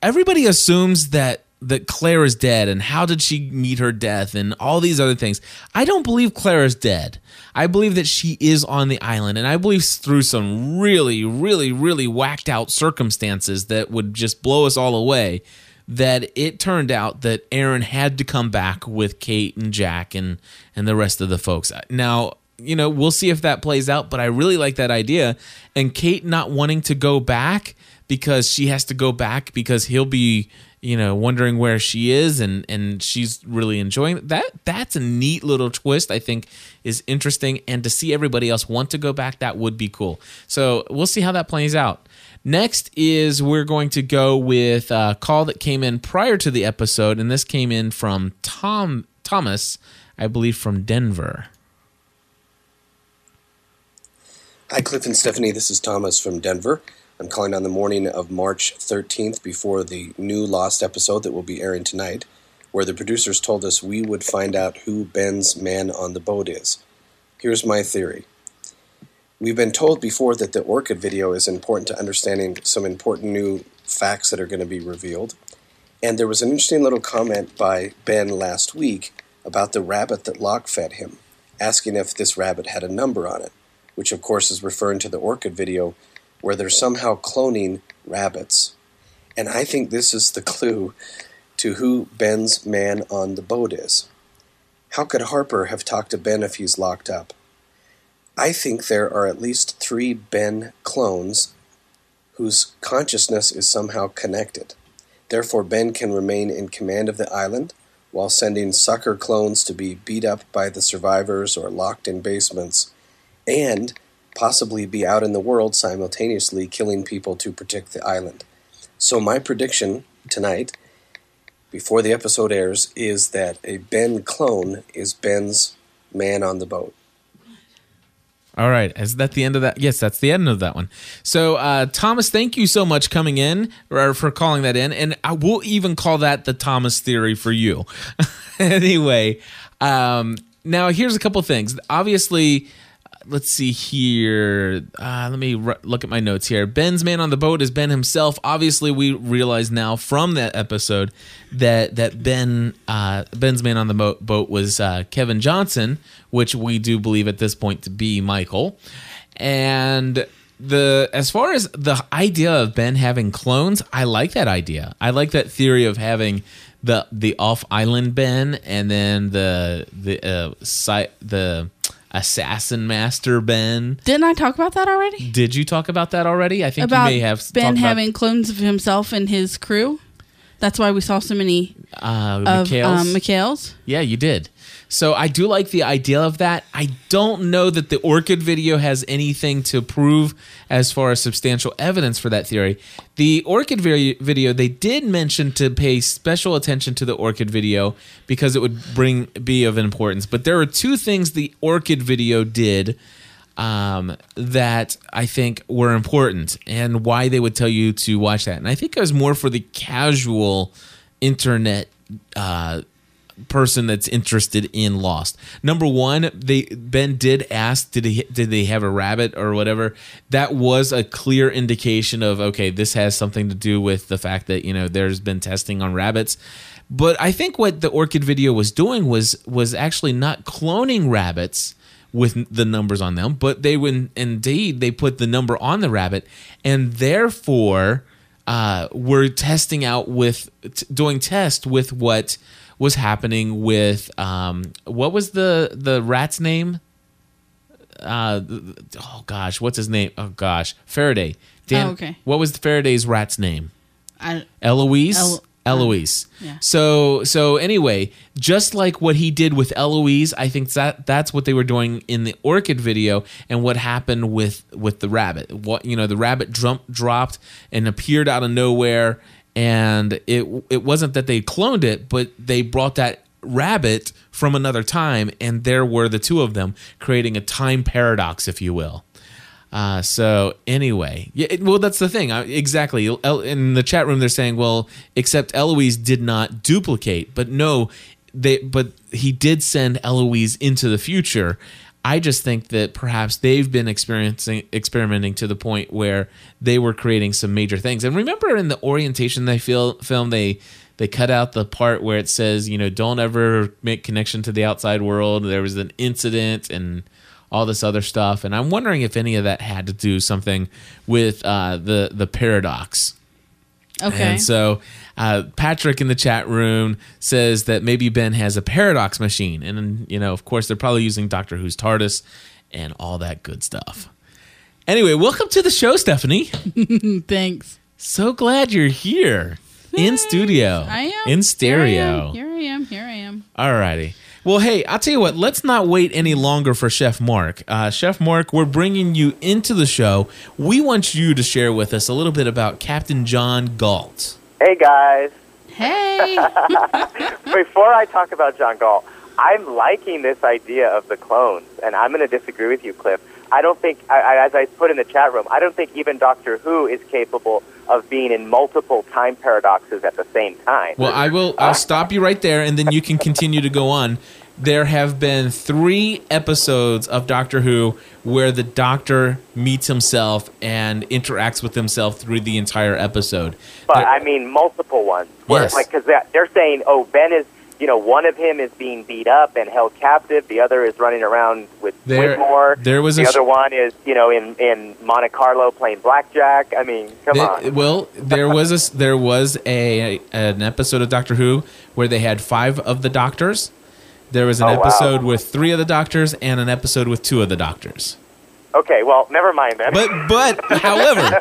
Speaker 2: everybody assumes that that Claire is dead and how did she meet her death and all these other things. I don't believe Claire is dead. I believe that she is on the island and I believe through some really really really whacked out circumstances that would just blow us all away that it turned out that Aaron had to come back with Kate and Jack and and the rest of the folks. Uh, now, you know, we'll see if that plays out, but I really like that idea and Kate not wanting to go back because she has to go back because he'll be you know wondering where she is and and she's really enjoying that that's a neat little twist i think is interesting. And to see everybody else want to go back that would be cool. So we'll see how that plays out. Next is we're going to go with a call that came in prior to the episode. And this came in from tom thomas i believe from denver.
Speaker 18: Hi cliff and stephanie. This is thomas from denver I'm calling on the morning of March 13th before the new Lost episode that will be airing tonight, where the producers told us we would find out who Ben's man on the boat is. Here's my theory. We've been told before that the Orchid video is important to understanding some important new facts that are going to be revealed. And there was an interesting little comment by Ben last week about the rabbit that Locke fed him, asking if this rabbit had a number on it, which of course is referring to the Orchid video where they're somehow cloning rabbits. And I think this is the clue to who Ben's man on the boat is. How could Harper have talked to Ben if he's locked up? I think there are at least three Ben clones whose consciousness is somehow connected. Therefore, Ben can remain in command of the island while sending sucker clones to be beat up by the survivors or locked in basements, and possibly be out in the world simultaneously killing people to protect the island. So, my prediction tonight, before the episode airs, is that a Ben clone is Ben's man on the boat.
Speaker 2: All right. Is that the end of that? Yes, that's the end of that one. So, uh, Thomas, thank you so much coming in or for calling that in. And I will even call that the Thomas theory for you. anyway, um, now here's a couple things. Obviously, let's see here. Uh, let me r- look at my notes here. Ben's man on the boat is Ben himself. Obviously, we realize now from that episode that that Ben uh, Ben's man on the mo- boat was uh, Kevin Johnson, which we do believe at this point to be Michael. And the as far as the idea of Ben having clones, I like that idea. I like that theory of having the the off island Ben and then the the uh, site the assassin master Ben.
Speaker 19: Didn't I talk about that already?
Speaker 2: Did you talk about that already? I think
Speaker 19: about
Speaker 2: you may have
Speaker 19: Ben having clones of himself and his crew. That's why we saw so many
Speaker 2: uh,
Speaker 19: of
Speaker 2: McHale's.
Speaker 19: um, McHale's.
Speaker 2: Yeah, you did. So I do like the idea of that. I don't know that the Orchid video has anything to prove as far as substantial evidence for that theory. The Orchid video, they did mention to pay special attention to the Orchid video because it would bring be of importance. But there are two things the Orchid video did um, that I think were important and why they would tell you to watch that. And I think it was more for the casual internet uh, person that's interested in Lost. Number one, they Ben did ask, did he did they have a rabbit or whatever? That was a clear indication of okay, this has something to do with the fact that you know there's been testing on rabbits. But I think what the Orchid video was doing was was actually not cloning rabbits with the numbers on them, but they would indeed they put the number on the rabbit, and therefore uh, were testing out with t- doing test with what was happening with um, what was the the rat's name? Uh, oh gosh, what's his name? Oh gosh, Faraday. Dan,
Speaker 19: Oh, okay.
Speaker 2: What was Faraday's rat's name?
Speaker 19: I,
Speaker 2: Eloise.
Speaker 19: El-
Speaker 2: Eloise.
Speaker 19: yeah.
Speaker 2: So so anyway, just like what he did with Eloise, I think that that's what they were doing in the orchid video, and what happened with with the rabbit. What you know, the rabbit jump, dropped and appeared out of nowhere, and it it wasn't that they cloned it, but they brought that rabbit from another time, and there were the two of them creating a time paradox, if you will. Uh, so anyway, yeah, it- well, that's the thing. I, exactly. In the chat room, they're saying, well, except Eloise did not duplicate, but no, they, but he did send Eloise into the future. I just think that perhaps they've been experiencing, experimenting to the point where they were creating some major things. And remember in the orientation they feel, film, they, they cut out the part where it says, you know, don't ever make connection to the outside world. There was an incident and, all this other stuff, and I'm wondering if any of that had to do something with uh, the the paradox.
Speaker 19: Okay.
Speaker 2: And so uh, Patrick in the chat room says that maybe Ben has a paradox machine, and you know, of course, they're probably using Doctor Who's TARDIS and all that good stuff. Anyway, welcome to the show, Stephanie.
Speaker 19: Thanks.
Speaker 2: So glad you're here in studio,
Speaker 19: I am
Speaker 2: in stereo.
Speaker 19: Here I am. Here I am.
Speaker 2: Alrighty. Well, hey, I'll tell you what. Let's not wait any longer for Chef Mark. Uh, Chef Mark, we're bringing you into the show. We want you to share with us a little bit about Captain John Galt.
Speaker 5: Hey guys.
Speaker 19: Hey.
Speaker 5: Before I talk about John Galt, I'm liking this idea of the clones, and I'm going to disagree with you, Cliff. I don't think, I, as I put in the chat room, I don't think even Doctor Who is capable of being in multiple time paradoxes at the same time.
Speaker 2: Well, I will. I'll stop you right there, and then you can continue to go on. There have been three episodes of Doctor Who where the Doctor meets himself and interacts with himself through the entire episode.
Speaker 5: But I mean, multiple ones.
Speaker 2: Yes.
Speaker 5: Like, because they're saying, oh, Ben is, you know, one of him is being beat up and held captive. The other is running around with
Speaker 2: There-
Speaker 5: Whitmore.
Speaker 2: there was
Speaker 5: the
Speaker 2: a sh-
Speaker 5: one is, you know, in in Monte Carlo playing blackjack. I mean, come on.
Speaker 2: Well, there was a there was a an episode of Doctor Who where they had five of the Doctors. There was an
Speaker 5: Oh, wow.
Speaker 2: episode with three of the Doctors and an episode with two of the Doctors.
Speaker 5: Okay, well, never mind then.
Speaker 2: But but however,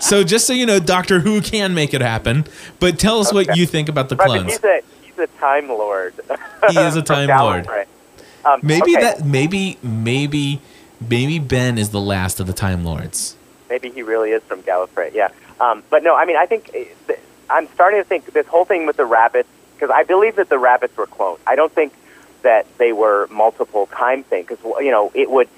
Speaker 2: so just so you know, Doctor Who can make it happen. But tell us what you think about the clones.
Speaker 5: he's a time lord.
Speaker 2: He is a Time Lord.
Speaker 5: Um,
Speaker 2: Maybe
Speaker 5: okay,
Speaker 2: that maybe maybe maybe Ben is the last of the Time Lords.
Speaker 5: Maybe he really is from Gallifrey. Yeah. Um, but no, I mean, I think eh, I'm starting to think this whole thing with the rabbits because I believe that the rabbits were cloned. I don't think that they were multiple time thing because you know it would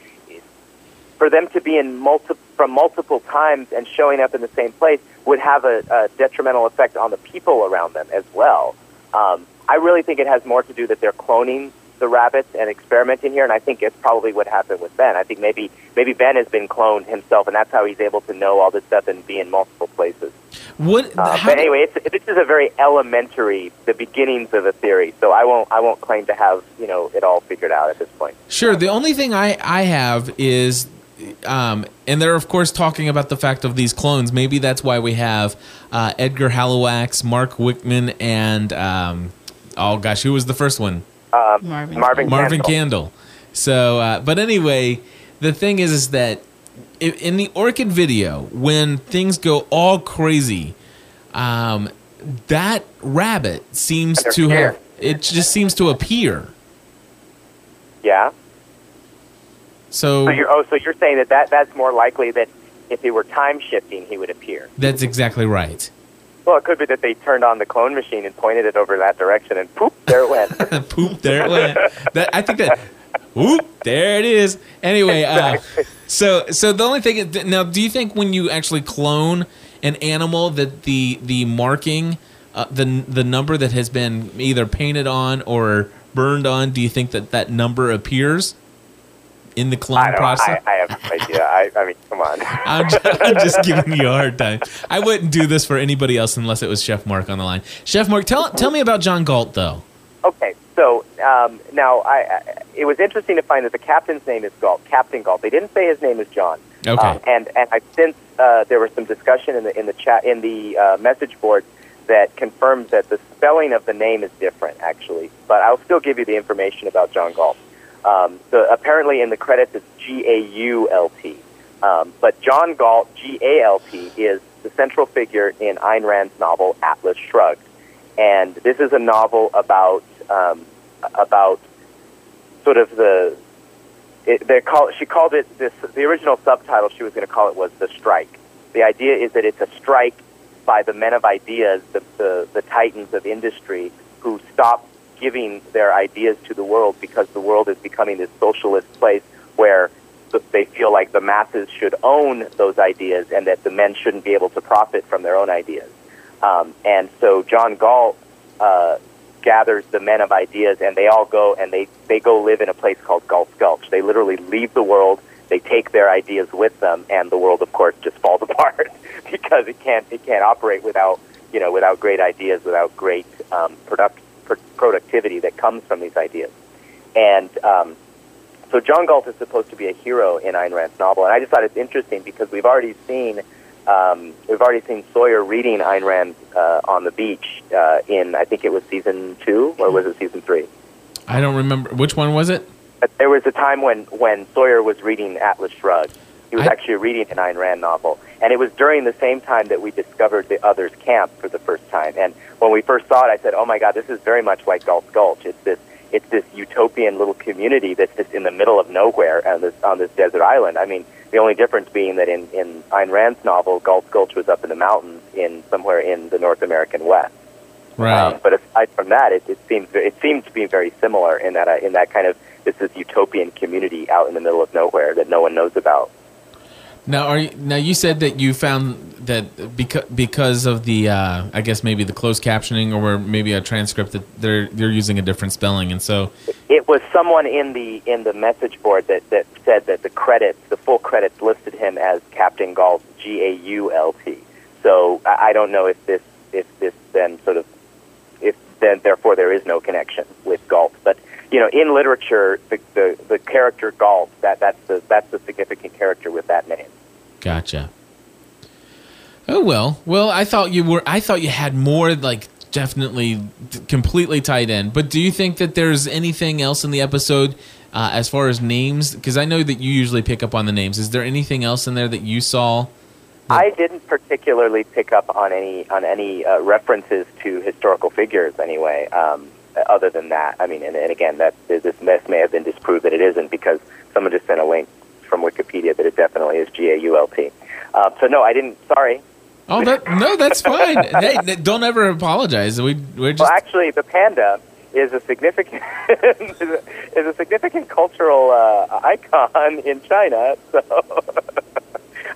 Speaker 5: for them to be in multi- from multiple times and showing up in the same place would have a, a detrimental effect on the people around them as well. Um, I really think it has more to do that they're cloning the rabbits and experimenting here, and I think it's probably what happened with Ben. I think maybe maybe Ben has been cloned himself, and that's how he's able to know all this stuff and be in multiple places.
Speaker 2: What?
Speaker 5: Uh, but anyway, it's, this is a very elementary, the beginnings of a theory. So I won't I won't claim to have you know it all figured out at this point.
Speaker 2: Sure. The only thing I, I have is, um, and they're of course talking about the fact of these clones. Maybe that's why we have uh, Edgar Halliwax, Mark Wickmund, and um, oh gosh, who was the first one?
Speaker 5: Uh,
Speaker 19: Marvin.
Speaker 5: Marvin
Speaker 2: Marvin
Speaker 5: Candle.
Speaker 2: Candle. So, uh, but anyway, the thing is, is that in the Orchid video, when things go all crazy, um, that rabbit seems to
Speaker 5: scared.
Speaker 2: have. It just seems to appear.
Speaker 5: Yeah.
Speaker 2: So,
Speaker 5: So you're oh so you're saying that, that that's more likely that if he were time shifting, he would appear.
Speaker 2: that's exactly right.
Speaker 5: Well, it could be that they turned on the clone machine and pointed it over that direction, and poof, there it went.
Speaker 2: Poop, there it went. That I think that. Whoop, there it is. Anyway, uh, so so the only thing is, now, do you think when you actually clone an animal that the the marking, uh, the the number that has been either painted on or burned on, do you think that that number appears in the clone
Speaker 5: I
Speaker 2: process?
Speaker 5: I, I have no idea. I, I mean, come on.
Speaker 2: I'm just, I'm just giving you a hard time. I wouldn't do this for anybody else unless it was Chef Mark on the line. Chef Mark, tell tell me about John Galt though.
Speaker 5: Okay, so um, now I, I, it was interesting to find that the captain's name is Galt, Captain Galt. They didn't say his name is John.
Speaker 2: Okay.
Speaker 5: Um, and and I since uh, there was some discussion in the in the chat in the uh, message board that confirms that the spelling of the name is different actually. But I'll still give you the information about John Galt. Um, so apparently in the credits it's G A U L T. Um, but John Galt, G A L T, is the central figure in Ayn Rand's novel Atlas Shrugged, and this is a novel about um, about sort of the it, they call she called it this the original subtitle she was going to call it was the strike. The idea is that it's a strike by the men of ideas, the, the the titans of industry who stop giving their ideas to the world because the world is becoming this socialist place where they feel like the masses should own those ideas and that the men shouldn't be able to profit from their own ideas. Um, and so John Galt uh, gathers the men of ideas, and they all go and they they go live in a place called Galt's Gulch. They literally leave the world. They take their ideas with them, and the world, of course, just falls apart because it can't it can't operate without you know without great ideas, without great um, pr- productivity that comes from these ideas. And um, so John Galt is supposed to be a hero in Ayn Rand's novel, and I just thought it's interesting because we've already seen um, we've already seen Sawyer reading Ayn Rand uh, on the beach uh, in I think it was season two or was it season three?
Speaker 2: I don't remember which one was it.
Speaker 5: There was a time when when Sawyer was reading Atlas Shrugged. He was
Speaker 2: I-
Speaker 5: actually reading an Ayn Rand novel, and it was during the same time that we discovered the Others Camp for the first time. And when we first saw it, I said, "Oh my God, this is very much like Galt's Gulch. It's this it's this utopian little community that's just in the middle of nowhere on this on this desert island. I mean, the only difference being that in in Ayn Rand's novel, Galt's Gulch was up in the mountains in somewhere in the North American West.
Speaker 2: Right.
Speaker 5: Um, but aside from that, it, it seems it seems to be very similar in that uh, in that kind of this this utopian community out in the middle of nowhere that no one knows about.
Speaker 2: Now, are you, now you said that you found that because because of the uh, I guess maybe the closed captioning or maybe a transcript that they're they're using a different spelling, and so
Speaker 5: It was someone in the in the message board that, that said that the credits, the full credits, listed him as Captain Galt, G A U L T. So I, I don't know if this if this then sort of if then therefore there is no connection with Galt. But you know, in literature, the the, the character Galt that that's the that's the significant character with that name.
Speaker 2: Gotcha. Oh well, well I thought you were I thought you had more like definitely completely tied in. But do you think that there's anything else in the episode uh, as far as names? Because I know that you usually pick up on the names. Is there anything else in there that you saw?
Speaker 5: I didn't particularly pick up on any on any uh, references to historical figures anyway. Um, other than that, I mean, and, and again, that this myth may have been disproved that it isn't because someone just sent a link from Wikipedia that it definitely is G A U L T. Uh, so no, I didn't. Sorry.
Speaker 2: Oh, that, no, that's fine. hey, don't ever apologize. We we're just
Speaker 5: Well, actually, the panda is a significant is, a, is a significant cultural uh, icon in China. So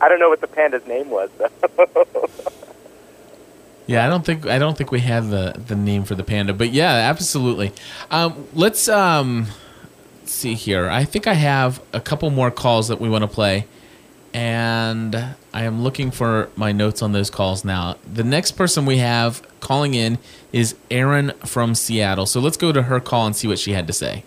Speaker 5: I don't know what the panda's name was. Though.
Speaker 2: Yeah, I don't think I don't think we have the the name for the panda, but yeah, absolutely. Um, let's um, see here. I think I have a couple more calls that we want to play, and I am looking for my notes on those calls now. The next person we have calling in is Erin from Seattle. So let's go to her call and see what she had to say.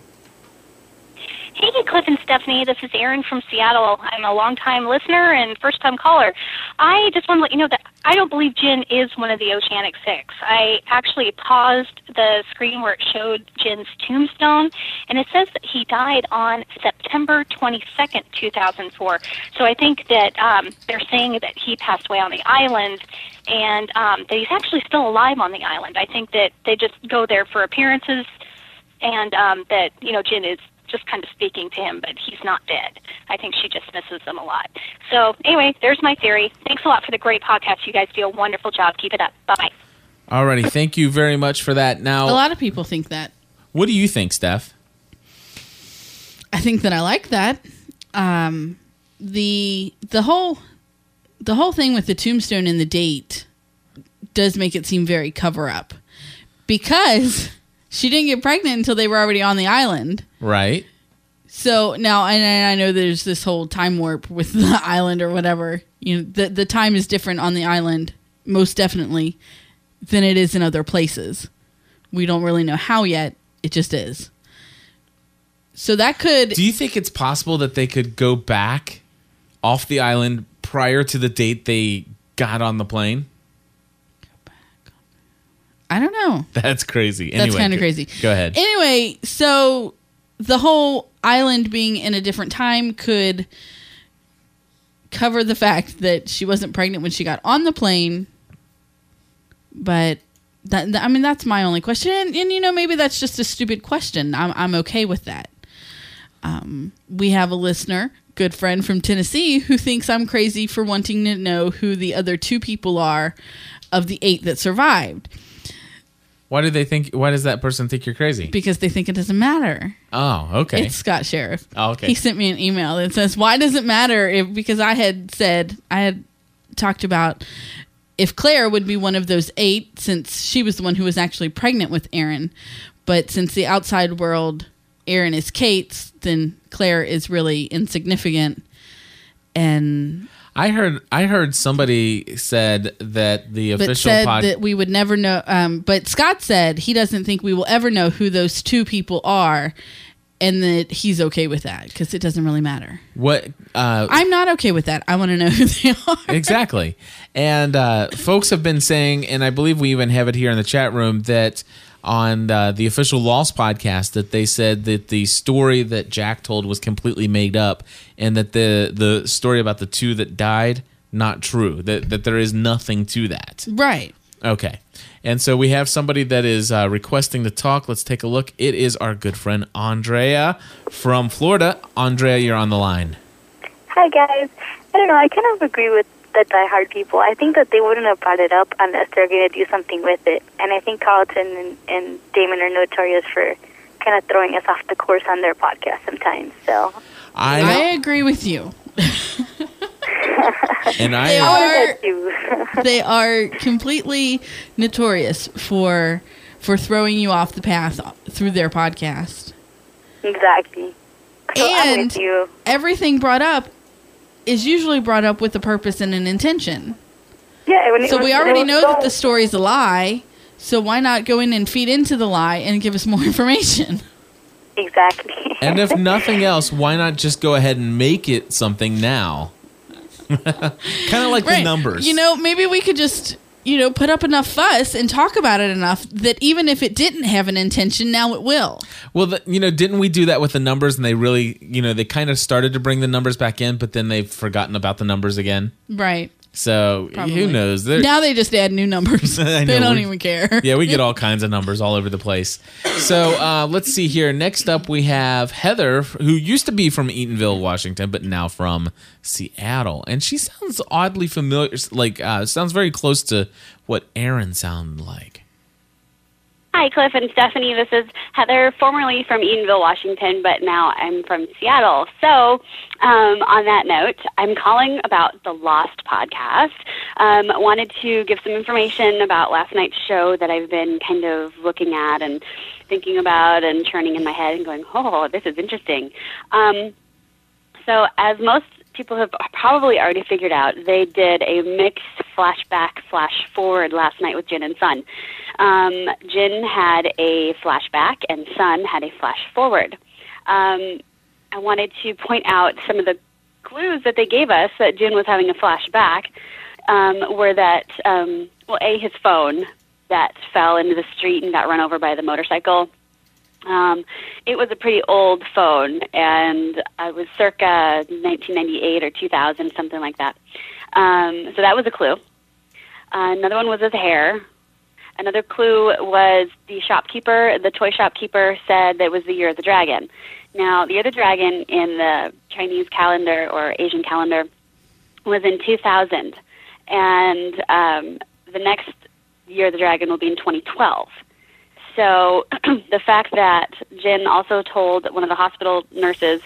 Speaker 14: Hey, Cliff and Stephanie. This is Erin from Seattle. I'm a longtime listener and first time caller. I just want to let you know that I don't believe Jin is one of the Oceanic Six. I actually paused the screen where it showed Jin's tombstone, and it says that he died on September 22nd, 2004. So I think that um, they're saying that he passed away on the island and um, that he's actually still alive on the island. I think that they just go there for appearances and um, that you know Jin is just kind of speaking to him, but he's not dead. I think she just misses him a lot. So anyway, there's my theory. Thanks a lot for the great podcast. You guys do a wonderful job. Keep it up. Bye bye.
Speaker 2: Alrighty, thank you very much for that. Now, a
Speaker 19: lot of people think that.
Speaker 2: what do you think, Steph?
Speaker 19: I think that I like that. Um, the the whole the whole thing with the tombstone and the date does make it seem very cover up because she didn't get pregnant until they were already on the island.
Speaker 2: Right?
Speaker 19: So now, and I know there's this whole time warp with the island or whatever. You know, the the time is different on the island, most definitely, than it is in other places. We don't really know how yet. It just is. So that could
Speaker 2: Do you think it's possible that they could go back off the island prior to the date they got on the plane?
Speaker 19: I don't know.
Speaker 2: That's crazy.
Speaker 19: That's
Speaker 2: Anyway,
Speaker 19: kinda crazy.
Speaker 2: Go ahead.
Speaker 19: Anyway, so the whole island being in a different time could cover the fact that she wasn't pregnant when she got on the plane. But that, that- I mean, that's my only question. And, and you know, maybe that's just a stupid question. I'm, I'm okay with that. Um, we have a listener, good friend from Tennessee, who thinks I'm crazy for wanting to know who the other two people are of the eight that survived
Speaker 2: Why do they think? Why does that person think you're crazy?
Speaker 19: because they think it doesn't matter.
Speaker 2: Oh, okay.
Speaker 19: It's Scott Sheriff.
Speaker 2: Oh, okay.
Speaker 19: He sent me an email that says, "Why does it matter if because I had said I had talked about if Claire would be one of those eight since she was the one who was actually pregnant with Aaron, but since the outside world Aaron is Kate's, then Claire is really insignificant." And
Speaker 2: I heard. I heard somebody said that the
Speaker 19: but
Speaker 2: official
Speaker 19: said
Speaker 2: pod.
Speaker 19: that we would never know. Um, but Scott said he doesn't think we will ever know who those two people are, and that he's okay with that because it doesn't really matter.
Speaker 2: what? Uh,
Speaker 19: I'm not okay with that. I want to know who they are.
Speaker 2: exactly. And uh, folks have been saying, and I believe we even have it here in the chat room that on uh, the official Lost podcast that they said that the story that Jack told was completely made up, and that the the story about the two that died not true. That that there is nothing to that.
Speaker 19: Right.
Speaker 2: Okay. And so we have somebody that is uh, requesting to talk. Let's take a look. It is our good friend Andrea from Florida. Andrea, you're on the line.
Speaker 20: Hi guys. I don't know. I kind of agree with the diehard people. I think that they wouldn't have brought it up unless they're going to do something with it. And I think Carlton and, and Damon are notorious for kind of throwing us off the course on their podcast sometimes. So
Speaker 2: I,
Speaker 19: I agree with you.
Speaker 2: and I
Speaker 19: They
Speaker 2: I
Speaker 19: are they are completely notorious for for throwing you off the path through their podcast.
Speaker 20: exactly. So I'm
Speaker 19: And
Speaker 20: with you.
Speaker 19: everything brought up is usually brought up with a purpose and an intention.
Speaker 20: Yeah. When
Speaker 19: So
Speaker 20: was-
Speaker 19: we already know
Speaker 20: so-
Speaker 19: that the story's a lie. So why not go in and feed into the lie and give us more information?
Speaker 20: Exactly.
Speaker 2: and if nothing else, why not just go ahead and make it something now? kind of like the numbers.
Speaker 19: You know, maybe we could just, you know, put up enough fuss and talk about it enough that even if it didn't have an intention, now it will.
Speaker 2: Well, the, you know, didn't we do that with the numbers? And they really, you know, they kind of started to bring the numbers back in, but then they've forgotten about the numbers again.
Speaker 19: Right.
Speaker 2: So
Speaker 19: Probably.
Speaker 2: who knows? They're-
Speaker 19: now they just add new numbers. They
Speaker 2: know,
Speaker 19: don't even care.
Speaker 2: yeah, we get all kinds of numbers all over the place. So uh, let's see here. Next up, we have Heather, who used to be from Eatonville, Washington, but now from Seattle, and she sounds oddly familiar. Like uh, sounds very close to what Aaron sounded like.
Speaker 14: Hi, Cliff and Stephanie. This is Heather, formerly from Eatonville, Washington, but now I'm from Seattle. So, um, on that note, I'm calling about the Lost podcast. Um, wanted to give some information about last night's show that I've been kind of looking at and thinking about and churning in my head and going, oh, this is interesting. Um, so, as most people have probably already figured out, they did a mixed flashback, flash forward last night with Jin and Sun. Um, Jin had a flashback, and Sun had a flash forward. Um, I wanted to point out some of the clues that they gave us that Jin was having a flashback um, were that, um, well, A, his phone that fell into the street and got run over by the motorcycle. Um, it was a pretty old phone, and it was circa 1998 or 2000, something like that. Um, so that was a clue. Uh, another one was his hair. Another clue was the shopkeeper, the toy shopkeeper, said that it was the year of the dragon. Now, the year of the dragon in the Chinese calendar or Asian calendar was in 2000, and um, the next year of the dragon will be in 2012. So the fact that Jin also told one of the hospital nurses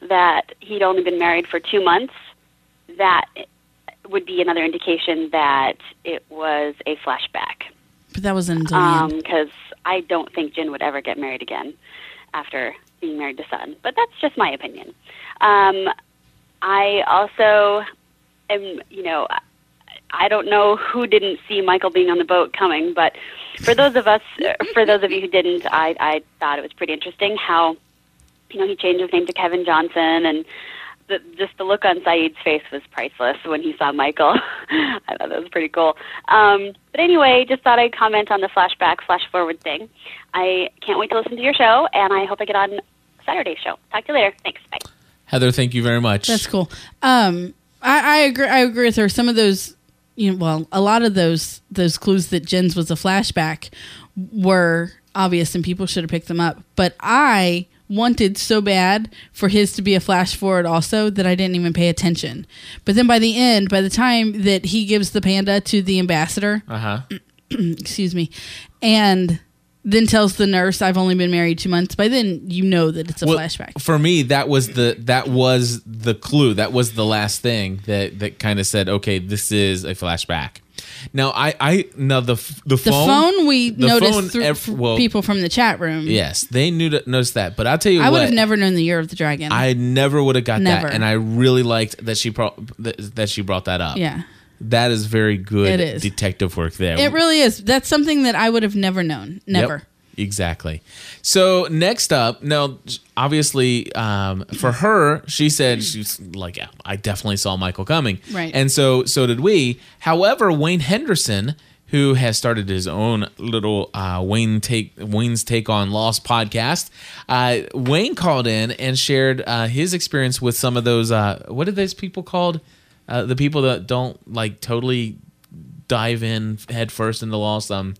Speaker 14: that he'd only been married for two months, that would be another indication that it was a flashback.
Speaker 19: But that was end.
Speaker 14: Because I don't think Jin would ever get married again after being married to Sun. But that's just my opinion. Um, I also am, you know, I don't know who didn't see Michael being on the boat coming, but for those of us, for those of you who didn't, I, I thought it was pretty interesting how
Speaker 21: you know, he changed his name to Kevin Johnson, and the, just the look on Sayid's face was priceless when he saw Michael. I thought that was pretty cool. Um, but anyway, just thought I'd comment on the flashback, flash forward thing. I can't wait to listen to your show, and I hope I get on Saturday's show. Talk to you later. Thanks. Bye.
Speaker 2: Heather, thank you very much.
Speaker 19: That's cool. Um, I, I agree. I agree with her. Some of those, you know, well, a lot of those those clues that Jin's was a flashback were obvious, and people should have picked them up. But I wanted so bad for his to be a flash forward also that I didn't even pay attention. But then by the end, by the time that he gives the panda to the ambassador,
Speaker 2: Uh huh.
Speaker 19: excuse me, and then tells the nurse, "I've only been married two months." By then, you know that it's a
Speaker 2: Well,
Speaker 19: flashback.
Speaker 2: For me, that was the that was the clue. That was the last thing that that kind of said, okay, this is a flashback. Now, I I now the the
Speaker 19: The
Speaker 2: phone
Speaker 19: phone, we
Speaker 2: the
Speaker 19: noticed
Speaker 2: phone,
Speaker 19: through
Speaker 2: ev- well,
Speaker 19: people from the chat room.
Speaker 2: Yes, they knew to notice that, but I'll tell you
Speaker 19: I would have never known the year of the dragon.
Speaker 2: I never would have got
Speaker 19: Never.
Speaker 2: that, and I really liked that she pro- that, that she brought that up.
Speaker 19: Yeah.
Speaker 2: that is very good
Speaker 19: is.
Speaker 2: detective work there.
Speaker 19: it really is. That's something that I would have never known. Never.
Speaker 2: Yep, exactly. So next up, now obviously um, for her, she said she's like, yeah, I definitely saw Michael coming,
Speaker 19: Right.
Speaker 2: And so so did we. However, Wayne Henderson. Who has started his own little uh, Wayne take Wayne's take on Lost podcast? Uh, Wayne called in and shared uh, his experience with some of those. Uh, what are those people called? Uh, the people that don't like totally dive in head first into Lost. Um,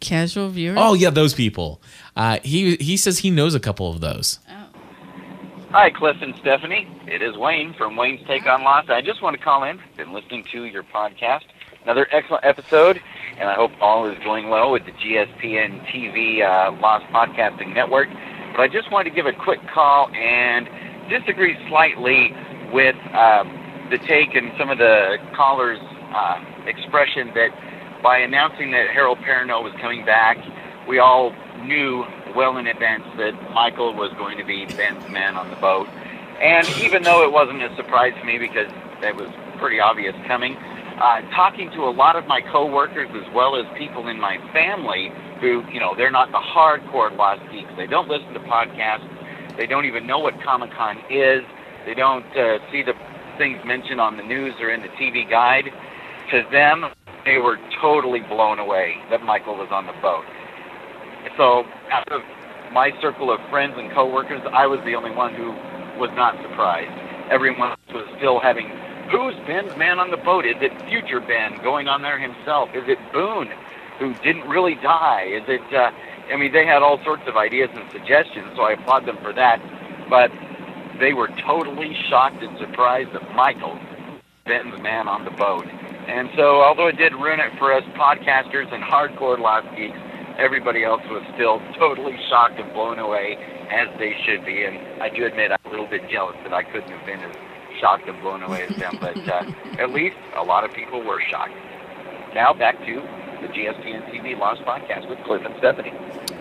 Speaker 19: Casual viewers.
Speaker 2: Oh yeah, those people. Uh, he he says he knows a couple of those.
Speaker 8: Hi, Cliff and Stephanie. It is Wayne from Wayne's Take on Lost. I just want to call in. Been listening to your podcast. Another excellent episode, and I hope all is going well with the GSPN TV uh, Lost Podcasting Network. But I just wanted to give a quick call and disagree slightly with um, the take and some of the callers' uh, expression that by announcing that Harold Perrineau was coming back, we all knew well in advance that Michael was going to be Ben's man on the boat. And even though it wasn't a surprise to me because that was pretty obvious coming, uh, talking to a lot of my coworkers as well as people in my family who, you know, they're not the hardcore Lost Geeks. They don't listen to podcasts. They don't even know what Comic Con is. They don't uh, see the things mentioned on the news or in the TV guide. To them, they were totally blown away that Michael was on the boat. So, out of my circle of friends and coworkers, I was the only one who was not surprised. Everyone was still having, who's Ben's man on the boat? Is it future Ben going on there himself? Is it Boone, who didn't really die? Is it, uh, I mean, they had all sorts of ideas and suggestions, so I applaud them for that. But they were totally shocked and surprised that Michael, Ben's man on the boat. And so, although it did ruin it for us podcasters and hardcore Lost Geeks, everybody else was still totally shocked and blown away, as they should be. And I do admit I'm a little bit jealous that I couldn't have been as shocked and blown away as them. But uh, at least a lot of people were shocked. Now back to the GSPN TV Lost Podcast with Cliff and Stephanie.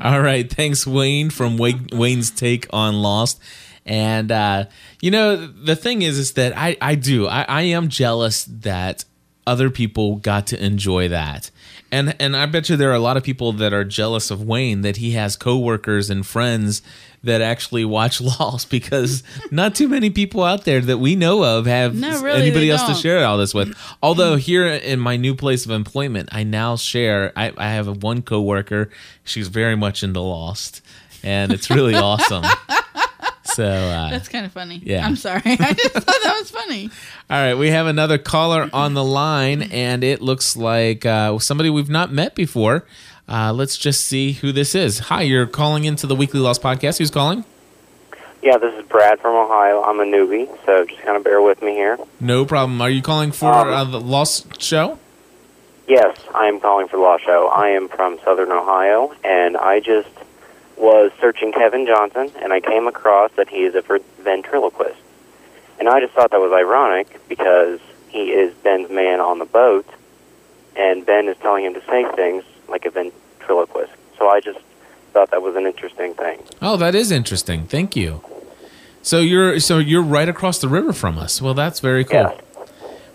Speaker 2: All right, thanks Wayne from Wayne's take on Lost. And uh, you know the thing is, is that I I do I, I am jealous that other people got to enjoy that. And and I bet you there are a lot of people that are jealous of Wayne that he has coworkers and friends that actually watch Lost because not too many people out there that we know of have
Speaker 19: really,
Speaker 2: anybody else to
Speaker 19: don't.
Speaker 2: share all this with. Although here in my new place of employment, I now share. I, I have one coworker. She's very much into Lost, and it's really awesome. So uh,
Speaker 19: That's kind of funny.
Speaker 2: yeah.
Speaker 19: I'm sorry. I just thought that was funny.
Speaker 2: all right, we have another caller on the line, and it looks like uh, somebody we've not met before. Uh, let's just see who this is. Hi, you're calling into the Weekly Lost podcast. Who's calling?
Speaker 22: Yeah, this is Brad from Ohio. I'm a newbie, so just kind of bear with me here.
Speaker 2: No problem. Are you calling for
Speaker 22: Um,
Speaker 2: uh, the Lost show?
Speaker 22: Yes, I am calling for the Law Show. I am from Southern Ohio, and I just was searching Kevin Johnson, and I came across that he is a ventriloquist. And I just thought that was ironic because he is Ben's man on the boat, and Ben is telling him to say things like a ventriloquist. So I just thought that was an interesting thing.
Speaker 2: Oh, that is interesting. Thank you. So you're so you're right across the river from us. Well, that's very cool.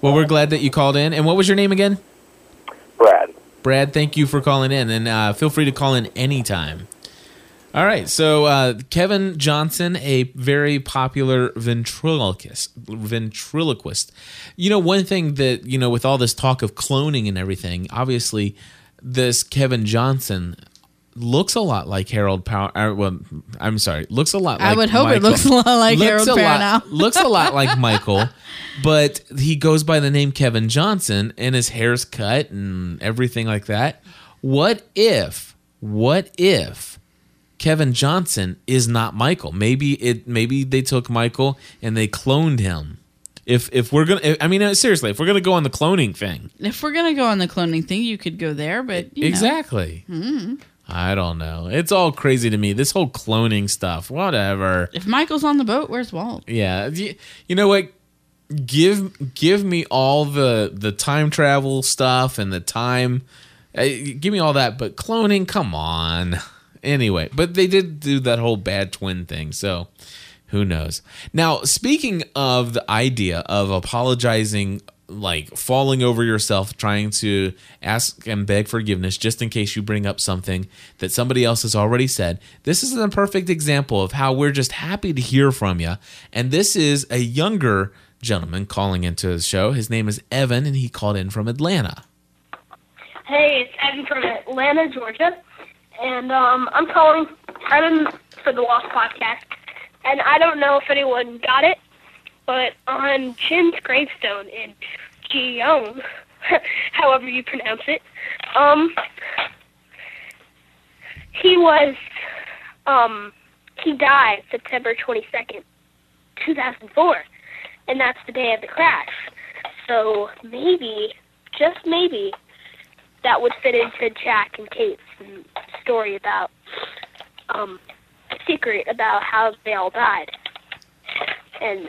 Speaker 2: Well, we're glad that you called in. And what was your name again?
Speaker 22: Brad.
Speaker 2: Brad, thank you for calling in, and uh, feel free to call in anytime. All right, so uh, Kevin Johnson, a very popular ventriloquist. Ventriloquist. You know, one thing that you know, with all this talk of cloning and everything, obviously, this Kevin Johnson looks a lot like Harold Power. Uh, well, I'm sorry, looks a lot. like I
Speaker 19: would hope it looks a lot like Harold
Speaker 2: a lot-
Speaker 19: Perrineau.
Speaker 2: looks a lot like Michael, but he goes by the name Kevin Johnson, and his hair's cut and everything like that. What if? What if? Kevin Johnson is not Michael. Maybe it. Maybe they took Michael and they cloned him. If if we're gonna, I mean, uh, seriously, if we're gonna go on the cloning thing,
Speaker 19: If we're gonna go on the cloning thing, you could go there, but
Speaker 2: exactly.
Speaker 19: Hmm.
Speaker 2: I don't know. It's all crazy to me. This whole cloning stuff. Whatever.
Speaker 19: If Michael's on the boat, where's Walt?
Speaker 2: Yeah. You, you know what? Give give me all the the time travel stuff and the time. Uh, give me all that. But cloning, come on. Anyway, but they did do that whole bad twin thing. So who knows? Now, speaking of the idea of apologizing, like falling over yourself, trying to ask and beg forgiveness just in case you bring up something that somebody else has already said, this is a perfect example of how we're just happy to hear from you. And this is a younger gentleman calling into the show. His name is Evan, and he called in from Atlanta.
Speaker 23: Hey, it's Evan from Atlanta, Georgia, and um, I'm calling Evan for the Lost Podcast. And I don't know if anyone got it, but on Jin's gravestone in Gyeong, however you pronounce it, um, he was, um, he died September 22nd, 2004, and that's the day of the crash. So maybe, just maybe, that would fit into Jack and Kate's story about um secret about how they all died. And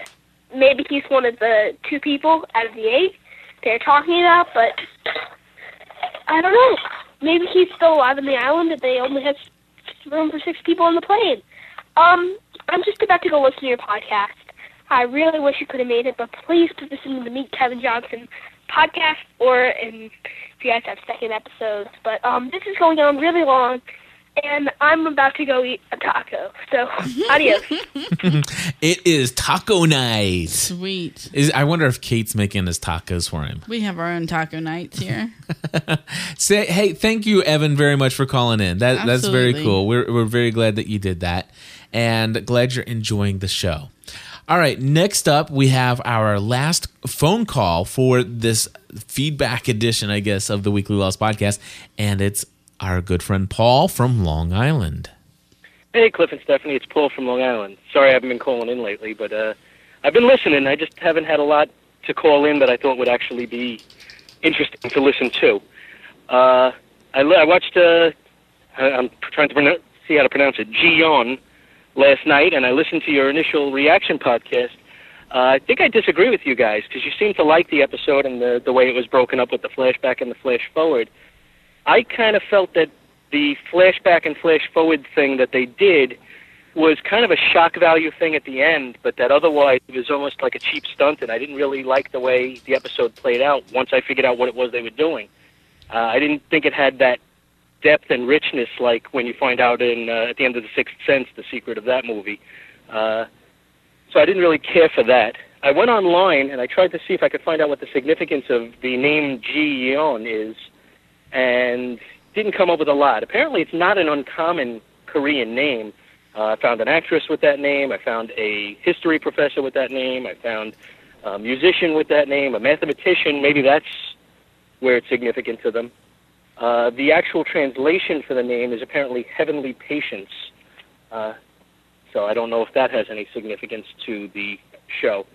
Speaker 23: maybe he's one of the two people out of the eight they're talking about, but I don't know. Maybe he's still alive on the island and they only have room for six people on the plane. Um, I'm just about to go listen to your podcast. I really wish you could have made it, but please put this into the Meet Kevin Johnson podcast or in if you guys have second episodes. But um, this is going on really long, and I'm about to go eat a taco. So adios.
Speaker 2: it is taco night.
Speaker 19: Sweet.
Speaker 2: Is I wonder if Kate's making his tacos for him.
Speaker 19: We have our own taco nights here.
Speaker 2: Say, hey, thank you, Evan, very much for calling in. That that's very cool. We're we're very glad that you did that, and glad you're enjoying the show. All right, next up we have our last phone call for this feedback edition, I guess, of the Weekly Lost podcast, and it's our good friend Paul from Long Island.
Speaker 24: Hey, Cliff and Stephanie, it's Paul from Long Island. Sorry I haven't been calling in lately, but uh, I've been listening. I just haven't had a lot to call in that I thought would actually be interesting to listen to. Uh, I, I watched, uh, I'm trying to see how to pronounce it, Gion last night, and I listened to your initial reaction podcast. Uh, I think I disagree with you guys because you seem to like the episode and the, the way it was broken up with the flashback and the flash forward. I kind of felt that the flashback and flash forward thing that they did was kind of a shock value thing at the end, but that otherwise it was almost like a cheap stunt, and I didn't really like the way the episode played out once I figured out what it was they were doing. Uh, I didn't think it had that depth and richness like when you find out in uh, at the end of the Sixth Sense the secret of that movie. Uh, so I didn't really care for that. I went online and I tried to see if I could find out what the significance of the name Ji Yeon is, and didn't come up with a lot. Apparently, it's not an uncommon Korean name. Uh, I found an actress with that name. I found a history professor with that name. I found a musician with that name, a mathematician. Maybe that's where it's significant to them. Uh, the actual translation for the name is apparently heavenly patience. Uh, so I don't know if that has any significance to the show.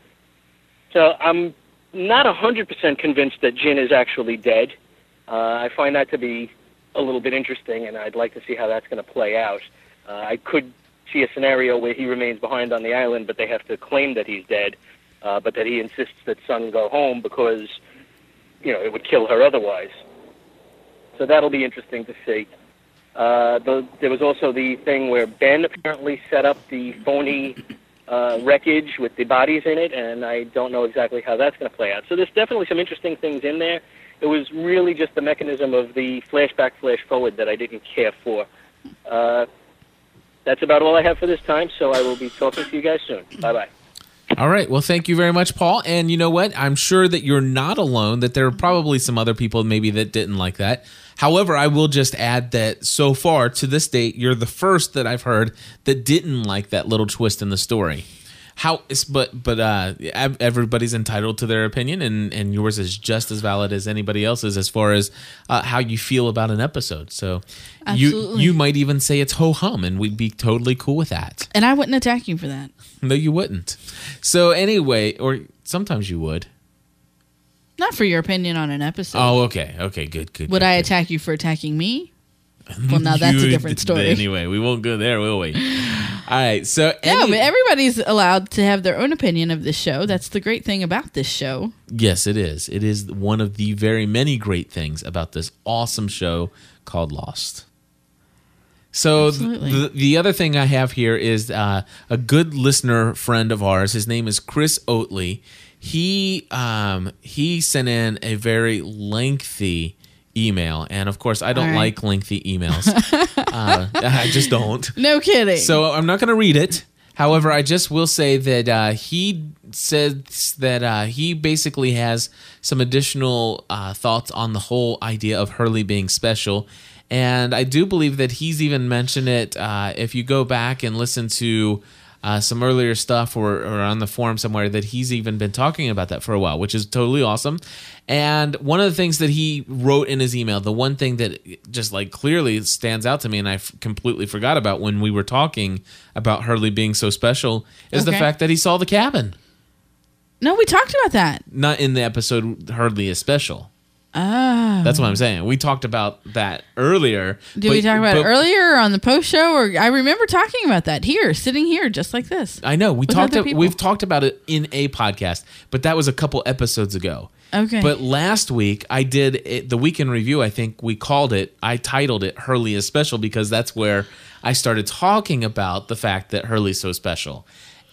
Speaker 24: So I'm not 100% convinced that Jin is actually dead. Uh, I find that to be a little bit interesting, and I'd like to see how that's going to play out. Uh, I could see a scenario where he remains behind on the island, but they have to claim that he's dead, uh, but that he insists that Sun go home because, you know, it would kill her otherwise. So that'll be interesting to see. Uh, the, there was also the thing where Ben apparently set up the phony uh, wreckage with the bodies in it, and I don't know exactly how that's going to play out. So there's definitely some interesting things in there. It was really just the mechanism of the flashback, flash forward that I didn't care for. Uh, that's about all I have for this time. So I will be talking to you guys soon. Bye bye.
Speaker 2: All right. Well, thank you very much, Paul. And you know what? I'm sure that you're not alone, that there are probably some other people maybe that didn't like that. However, I will just add that so far to this date, you're the first that I've heard that didn't like that little twist in the story. How but but uh everybody's entitled to their opinion and and yours is just as valid as anybody else's as far as uh, how you feel about an episode. So you
Speaker 19: Absolutely.
Speaker 2: you might even say it's ho hum and we'd be totally cool with that.
Speaker 19: And I wouldn't attack you for that.
Speaker 2: No, you wouldn't. So anyway, or sometimes you would.
Speaker 19: Not for your opinion on an episode.
Speaker 2: Oh, okay, okay, good, good.
Speaker 19: Would I attack you for attacking me? Well, now that's a different story.
Speaker 2: Anyway, we won't go there, will we? All right. So
Speaker 19: No, but everybody's allowed to have their own opinion of this show. That's the great thing about this show.
Speaker 2: yes, it is. It is one of the very many great things about this awesome show called Lost. So the the other thing I have here is uh, a good listener friend of ours. His name is Chris Oatley. He um, he sent in a very lengthy email, and of course, I don't
Speaker 19: right.
Speaker 2: like lengthy emails. uh, I just don't.
Speaker 19: No kidding.
Speaker 2: So I'm not going to read it. However, I just will say that uh, he says that uh, he basically has some additional uh, thoughts on the whole idea of Hurley being special. And I do believe that he's even mentioned it. Uh, if you go back and listen to uh, some earlier stuff or, or on the forum somewhere, that he's even been talking about that for a while, which is totally awesome. And one of the things that he wrote in his email, the one thing that just like clearly stands out to me, and I f- completely forgot about when we were talking about Hurley being so special, is the fact that he saw the cabin.
Speaker 19: No, we talked about that.
Speaker 2: Not in the episode Hurley is special.
Speaker 19: Ah.
Speaker 2: That's what I'm saying. We talked about that earlier.
Speaker 19: Did we talk about it earlier or on the post show? Or I remember talking about that here, sitting here, just like this.
Speaker 2: I know we talked.
Speaker 19: people.
Speaker 2: We've talked about it in a podcast, but that was a couple episodes ago.
Speaker 19: Okay.
Speaker 2: But last week I did it, the weekend review. I think we called it. I titled it "Hurley is Special" because that's where I started talking about the fact that Hurley's so special.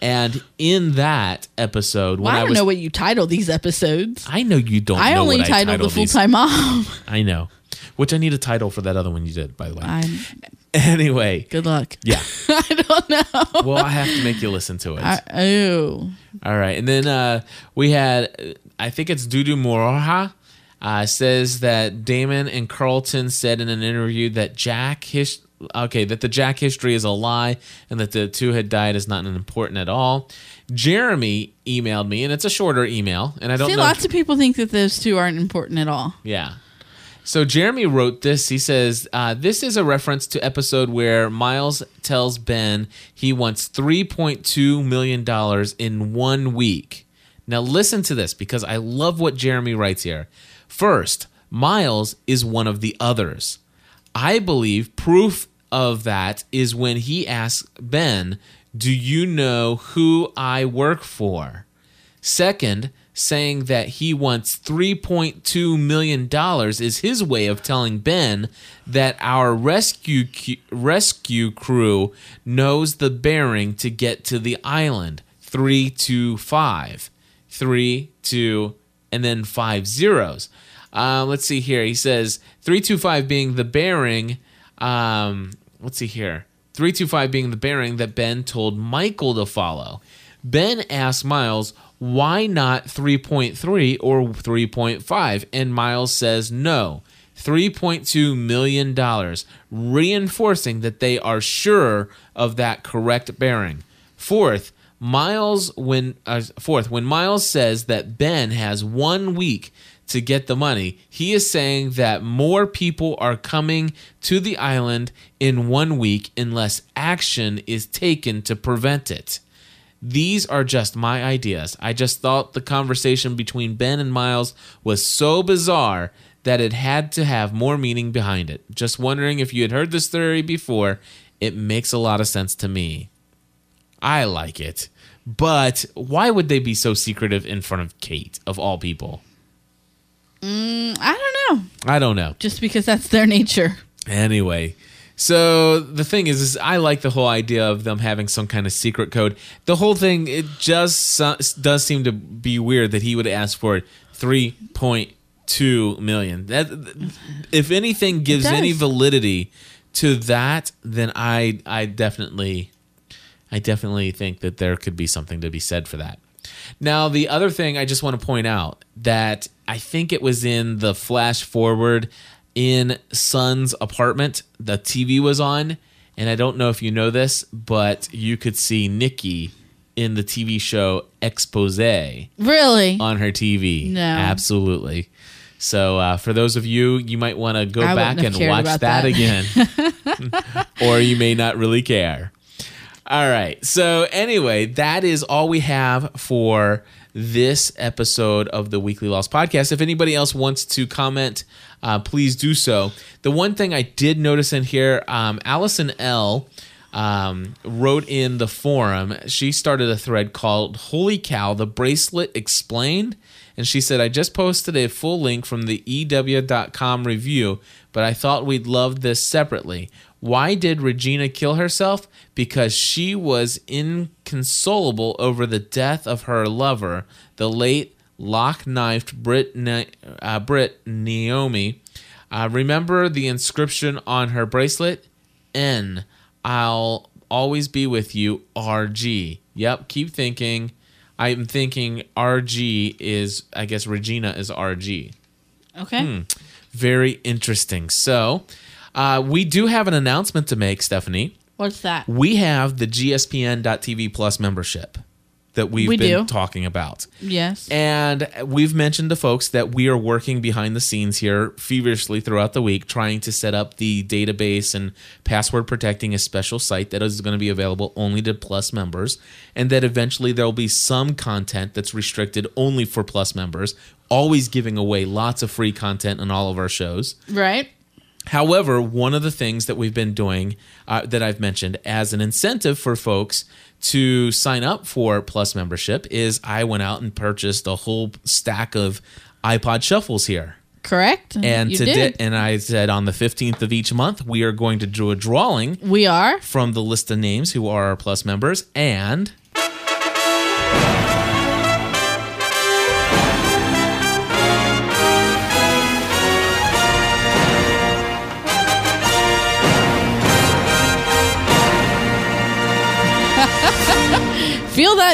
Speaker 2: And in that episode, when
Speaker 19: I
Speaker 2: I,
Speaker 19: don't
Speaker 2: was,
Speaker 19: know what you title these episodes.
Speaker 2: I know you don't.
Speaker 19: I
Speaker 2: know
Speaker 19: only titled
Speaker 2: I
Speaker 19: the full time mom.
Speaker 2: I know, which I need a title for that other one you did, by the way.
Speaker 19: I'm,
Speaker 2: Anyway,
Speaker 19: good luck.
Speaker 2: yeah.
Speaker 19: I don't know.
Speaker 2: Well, I have to make you listen to it.
Speaker 19: I, oh,
Speaker 2: All right, and then uh, we had, I think it's Dudu Moroha, uh, says that Damon and Carlton said in an interview that Jack his, okay, that the Jack history is a lie and that the two had died is not important at all. Jeremy emailed me, and it's a shorter email, and I don't
Speaker 19: see,
Speaker 2: know.
Speaker 19: lots of people think that those two aren't important at all.
Speaker 2: Yeah. So Jeremy wrote this. He says, uh, This is a reference to episode where Miles tells Ben he wants $3.2 million in one week. Now, listen to this because I love what Jeremy writes here. First, Miles is one of the others. I believe proof of that is when he asks Ben, Do you know who I work for? Second, saying that he wants $3.2 million is his way of telling Ben that our rescue, cu- rescue crew knows the bearing to get to the island 325. 3, 2, and then five zeros. Uh, let's see here. He says 325 being the bearing. Um, let's see here. 325 being the bearing that Ben told Michael to follow. Ben asked Miles, why not 3.3 or 3.5? And Miles says no. $3.2 million, reinforcing that they are sure of that correct bearing. Fourth, Miles when uh, fourth when Miles says that Ben has one week to get the money, he is saying that more people are coming to the island in one week unless action is taken to prevent it. These are just my ideas. I just thought the conversation between Ben and Miles was so bizarre that it had to have more meaning behind it. Just wondering if you had heard this theory before. It makes a lot of sense to me. I like it. But why would they be so secretive in front of Kate, of all people?
Speaker 19: Mm, I don't know.
Speaker 2: I don't know.
Speaker 19: Just because that's their nature.
Speaker 2: Anyway, so the thing is, is I like the whole idea of them having some kind of secret code. The whole thing, it just does seem to be weird that he would ask for three point two million. That, if anything, gives any validity to that, then I I definitely I definitely think that there could be something to be said for that. Now, the other thing I just want to point out that I think it was in the flash forward in Sun's apartment, the TV was on, and I don't know if you know this, but you could see Nikki in the TV show Expose
Speaker 19: Really?
Speaker 2: on her TV.
Speaker 19: No.
Speaker 2: Absolutely. So uh, for those of you, you might want to go
Speaker 19: I
Speaker 2: back and watch that,
Speaker 19: that.
Speaker 2: again. or you may not really care. All right. So anyway, that is all we have for this episode of the Weekly Lost Podcast. If anybody else wants to comment, uh, please do so. The one thing I did notice in here, um, Allison L. Um, wrote in the forum. She started a thread called "Holy Cow: The Bracelet Explained," and she said, "I just posted a full link from the EW.com review, but I thought we'd love this separately. Why did Regina kill herself? Because she was inconsolable over the death of her lover, the late Locke knifed Brit, Na- uh, Brit Naomi. Uh, remember the inscription on her bracelet? N. I'll always be with you, RG. Yep, keep thinking. I'm thinking RG is, I guess Regina is RG.
Speaker 19: Okay.
Speaker 2: Hmm. Very interesting. So, uh, we do have an announcement to make, Stephanie.
Speaker 19: What's that?
Speaker 2: We have the GSPN.TV Plus membership that we've
Speaker 19: We
Speaker 2: been
Speaker 19: do.
Speaker 2: talking about.
Speaker 19: Yes.
Speaker 2: And we've mentioned to folks that we are working behind the scenes here feverishly throughout the week, trying to set up the database and password protecting a special site that is going to be available only to Plus members. And that eventually there will be some content that's restricted only for Plus members, always giving away lots of free content on all of our shows.
Speaker 19: Right.
Speaker 2: However, one of the things that we've been doing uh, that I've mentioned as an incentive for folks to sign up for Plus membership is I went out and purchased a whole stack of iPod shuffles here.
Speaker 19: Correct.
Speaker 2: And
Speaker 19: you
Speaker 2: today,
Speaker 19: did.
Speaker 2: and I said on the 15th of each month, we are going to do a drawing
Speaker 19: We are.
Speaker 2: from the list of names who are our Plus members. And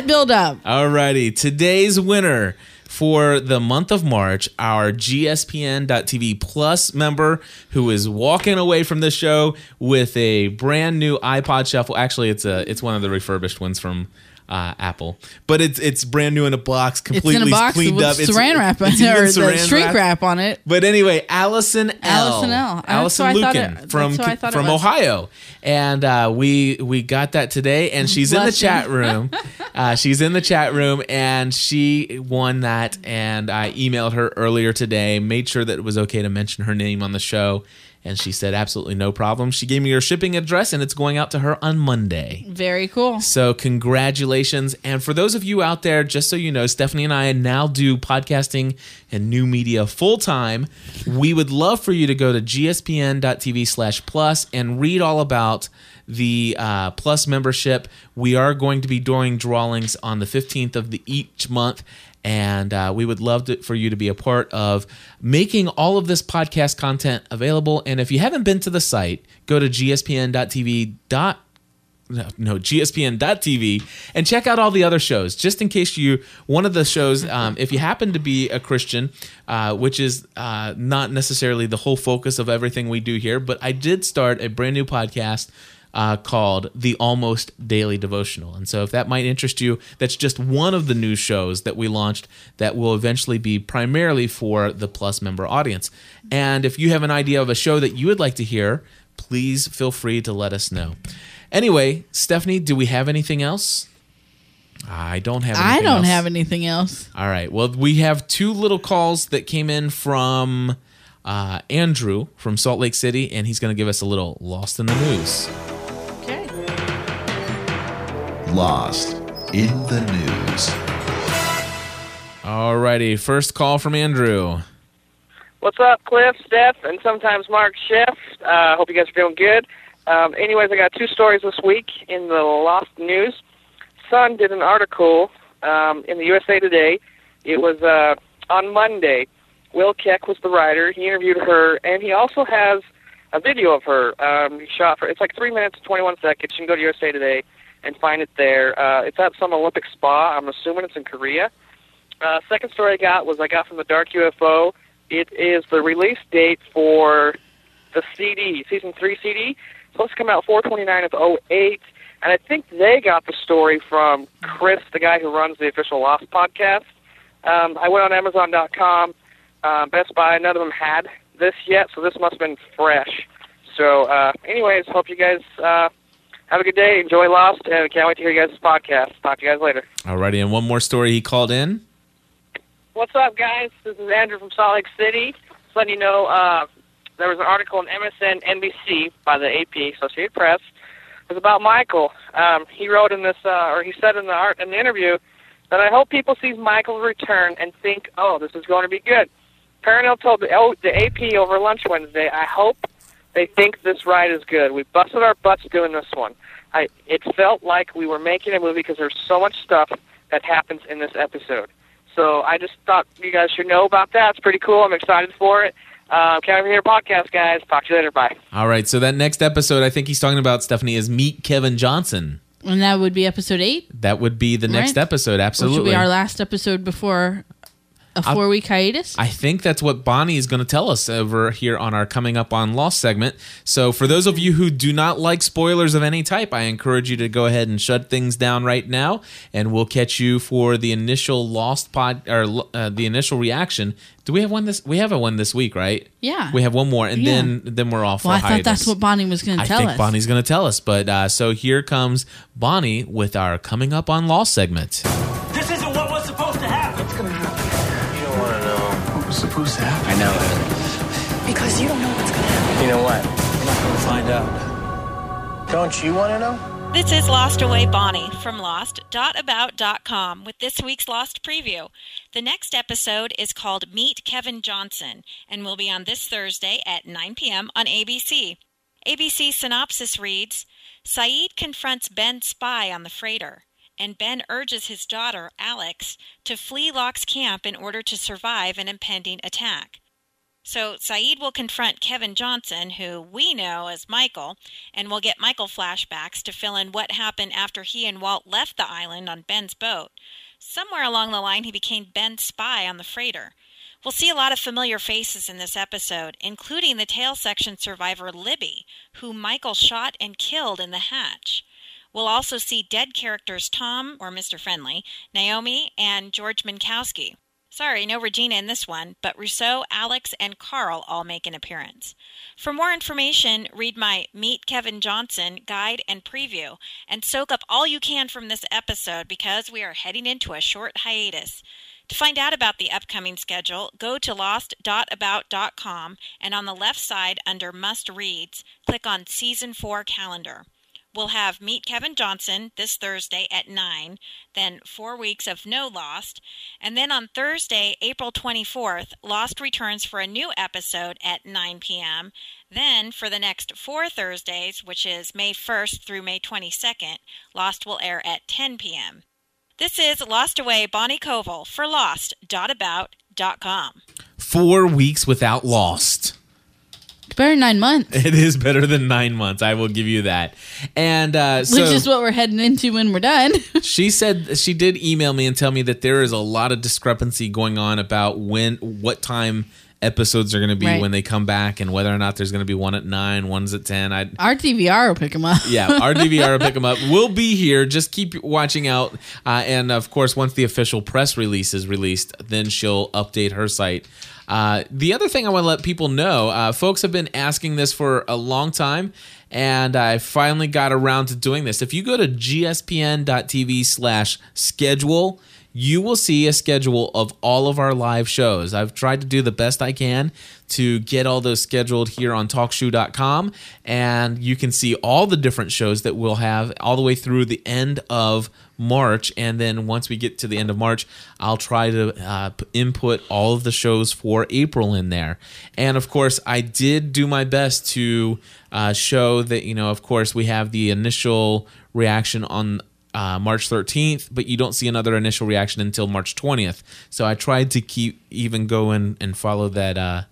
Speaker 19: that build up.
Speaker 2: Alrighty, today's winner for the month of March, our GSPN.TV Plus member who is walking away from the show with a brand new iPod Shuffle. Actually, it's a it's one of the refurbished ones from uh, Apple, but it's it's brand new in a box, completely
Speaker 19: it's in a box
Speaker 2: cleaned
Speaker 19: with
Speaker 2: up. It's-
Speaker 19: saran wrap
Speaker 2: it's
Speaker 19: or
Speaker 2: even
Speaker 19: the shrink
Speaker 2: wrap.
Speaker 19: wrap on it.
Speaker 2: But anyway, Allison L.
Speaker 19: Allison L.
Speaker 2: Allison Lucan
Speaker 19: it-
Speaker 2: from
Speaker 19: who I thought it
Speaker 2: from. Ohio, and uh, we we got that today, and she's in the chat room. uh, she's in the chat room, and she won that. And I emailed her earlier today, made sure that it was okay to mention her name on the show, and she said absolutely no problem. She gave me her shipping address, and it's going out to her on Monday.
Speaker 19: Very cool.
Speaker 2: So, congratulations. And for those of you out there, just so you know, Stephanie and I now do podcasting and new media full time. We would love for you to go to gspn.tv slash plus and read all about the uh, plus membership. We are going to be doing drawings on the 15th of the each month. And uh, we would love to, for you to be a part of making all of this podcast content available. And if you haven't been to the site, go to gspn.tv no, no gspn.tv and check out all the other shows just in case you one of the shows um, if you happen to be a christian uh, which is uh, not necessarily the whole focus of everything we do here but i did start a brand new podcast uh, called the almost daily devotional and so if that might interest you that's just one of the new shows that we launched that will eventually be primarily for the plus member audience and if you have an idea of a show that you would like to hear please feel free to let us know Anyway, Stephanie, do we have anything else? I don't have. Anything
Speaker 19: I don't
Speaker 2: else.
Speaker 19: have anything else.
Speaker 2: All right. Well, we have two little calls that came in from uh, Andrew from Salt Lake City, and he's going to give us a little lost in the news.
Speaker 19: Okay.
Speaker 25: Lost in the news.
Speaker 2: All righty. First call from Andrew.
Speaker 24: What's up, Cliff, Steph, and sometimes Mark Chef? Uh, hope you guys are doing good. Um, anyways, I got two stories this week in the Lost News. Sun did an article um, in the USA Today. It was uh, on Monday. Will Keck was the writer. He interviewed her, and he also has
Speaker 26: a video of her. Um, he shot for it's like three minutes and 21 seconds. You can go to USA Today and find it there. Uh, it's at some Olympic spa. I'm assuming it's in Korea. Uh, second story I got was I got from the Dark UFO. It is the release date for the CD, season three CD. It's supposed to come out 429 of 08. And I think they got the story from Chris, the guy who runs the official Lost podcast. Um, I went on Amazon.com, uh, Best Buy. None of them had this yet, so this must have been fresh. So, uh, anyways, hope you guys uh, have a good day. Enjoy Lost, and can't wait to hear you guys' podcast. Talk to you guys later.
Speaker 2: Alrighty, and one more story he called in.
Speaker 26: What's up, guys? This is Andrew from Salt Lake City. Just letting you know, uh, there was an article in MSN NBC by the AP, Associated Press. It was about Michael. Um, he wrote in this, uh, or he said in the art in the interview, that I hope people see Michael's return and think, oh, this is going to be good. Perrineau told the, oh, the AP over lunch Wednesday, I hope they think this ride is good. We busted our butts doing this one. I, it felt like we were making a movie because there's so much stuff that happens in this episode. So I just thought you guys should know about that. It's pretty cool. I'm excited for it. Uh, can't hear podcast, guys. Talk to you later. Bye.
Speaker 2: All right, so that next episode, I think he's talking about Stephanie is Meet Kevin Johnson.
Speaker 19: And that would be episode eight.
Speaker 2: That would be the next
Speaker 19: Right.
Speaker 2: episode.
Speaker 19: Which
Speaker 2: Absolutely.
Speaker 19: will be our last episode before a four week hiatus.
Speaker 2: I think that's what Bonnie is going to tell us over here on our coming up on Lost segment. So, for those of you who do not like spoilers of any type, I encourage you to go ahead and shut things down right now, and we'll catch you for the initial Lost pod or uh, the initial reaction. Do we have one this? We have a one this week, right?
Speaker 19: Yeah.
Speaker 2: We have one more, and
Speaker 19: Yeah.
Speaker 2: then then we're off.
Speaker 19: well, I
Speaker 2: for
Speaker 19: thought that's what Bonnie was going to tell us. I think.
Speaker 2: Bonnie's going to tell us. But uh, so here comes Bonnie with our coming up on Lost segment.
Speaker 27: Know what was supposed to happen.
Speaker 28: I know it.
Speaker 27: Because you don't know what's going to happen.
Speaker 28: You know what? We're not gonna find out. Don't you want to know?
Speaker 29: This is Lost Away Bonnie from Lost.about.com with this week's Lost preview. The next episode is called Meet Kevin Johnson and will be on this Thursday at 9 p.m. on ABC. ABC synopsis reads Sayid confronts Ben's spy on the freighter, and Ben urges his daughter, Alex, to flee Locke's camp in order to survive an impending attack. So Sayid will confront Kevin Johnson, who we know as Michael, and we'll get Michael flashbacks to fill in what happened after he and Walt left the island on Ben's boat. Somewhere along the line, he became Ben's spy on the freighter. We'll see a lot of familiar faces in this episode, including the tail section survivor Libby, who Michael shot and killed in the hatch. We'll also see dead characters Tom, or Mr. Friendly, Naomi, and George Minkowski. Sorry, no Regina in this one, but Rousseau, Alex, and Carl all make an appearance. For more information, read my Meet Kevin Johnson guide and preview, and soak up all you can from this episode because we are heading into a short hiatus. To find out about the upcoming schedule, go to lost.about.com and on the left side under Must Reads, click on Season 4 Calendar. We'll have Meet Kevin Johnson this Thursday at 9, then four weeks of No Lost, and then on Thursday, April 24th, Lost returns for a new episode at 9 p.m. Then, for the next four Thursdays, which is May 1st through May 22nd, Lost will air at 10 p.m. This is Lost Away Bonnie Koval for Lost.about.com.
Speaker 2: Four weeks without Lost.
Speaker 19: Better than nine months,
Speaker 2: It is better than nine months. I will give you that. And uh, so
Speaker 19: which is what we're heading into when we're done.
Speaker 2: she said she did email me and tell me that there is a lot of discrepancy going on about when, what time episodes are going to be
Speaker 19: Right.
Speaker 2: when they come back, and whether or not there's going to be one at nine, one's at ten. I
Speaker 19: Our DVR will pick them up.
Speaker 2: yeah, our DVR will pick them up. We'll be here. Just keep watching out. Uh, and of course, once the official press release is released, then she'll update her site. Uh, the other thing I want to let people know, uh, folks have been asking this for a long time, and I finally got around to doing this. If you go to gspn.tv slash schedule, you will see a schedule of all of our live shows. I've tried to do the best I can to get all those scheduled here on talkshoe.com and you can see all the different shows that we'll have all the way through the end of March and then once we get to the end of March I'll try to uh, input all of the shows for April in there and of course I did do my best to uh, show that you know of course we have the initial reaction on uh, March 13th, but you don't see another initial reaction until March 20th. So I tried to keep even going and follow that uh,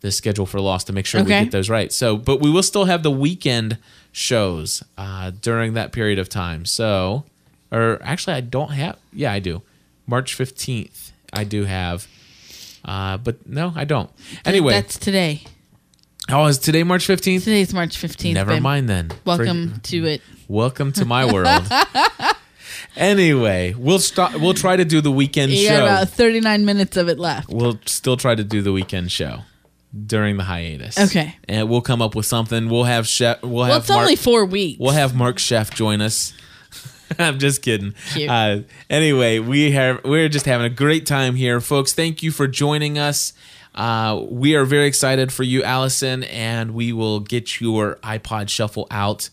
Speaker 2: the schedule for Lost to make sure
Speaker 19: Okay.
Speaker 2: we get those right. So, but we will still have the weekend shows uh, during that period of time. So, or actually, I don't have. Yeah, I do. March fifteenth, I do have. Uh, but no, I don't. Anyway,
Speaker 19: that's today.
Speaker 2: oh, is today March fifteenth?
Speaker 19: Today's March fifteenth.
Speaker 2: Never mind then.
Speaker 19: Welcome to it.
Speaker 2: Welcome to my world. anyway, we'll start. We'll try to do the weekend
Speaker 19: You
Speaker 2: show.
Speaker 19: got about thirty nine minutes of it left.
Speaker 2: We'll still try to do the weekend show during the hiatus.
Speaker 19: Okay.
Speaker 2: And we'll come up with something. We'll have chef. We'll
Speaker 19: Well,
Speaker 2: have.
Speaker 19: it's only four weeks.
Speaker 2: We'll have Mark Chef join us. I'm just kidding. Uh, anyway, we have we're just having a great time here, folks. Thank you for joining us. Uh, we are very excited for you, Allison, and we will get your iPod Shuffle out.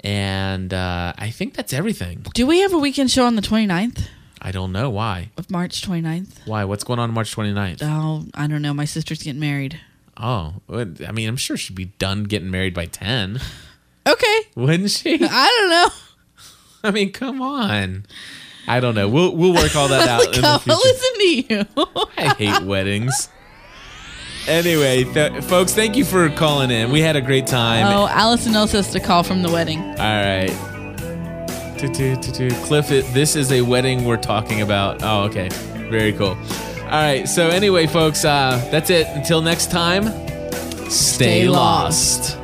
Speaker 2: And uh, I think that's everything.
Speaker 19: Do we have a weekend show on the 29th
Speaker 2: I don't know why.
Speaker 19: of March 29th?
Speaker 2: Why? What's going on March 29th?
Speaker 19: Oh, I don't know. My sister's getting married.
Speaker 2: Oh, I mean, I'm sure she'd be done getting married by 10.
Speaker 19: Okay.
Speaker 2: Wouldn't she?
Speaker 19: I don't know.
Speaker 2: I mean, come on. I don't know. We'll we'll work all that out in the future.
Speaker 19: listen to you.
Speaker 2: I hate weddings. Anyway, th- folks, thank you for calling in. We had a great time.
Speaker 19: oh, Allison knows us to call from the wedding.
Speaker 2: All right. Cliff, it, this is a wedding we're talking about. Oh, okay. Very cool. All right. So, anyway, folks, uh, that's it. Until next time, stay,
Speaker 19: Stay lost.
Speaker 2: lost.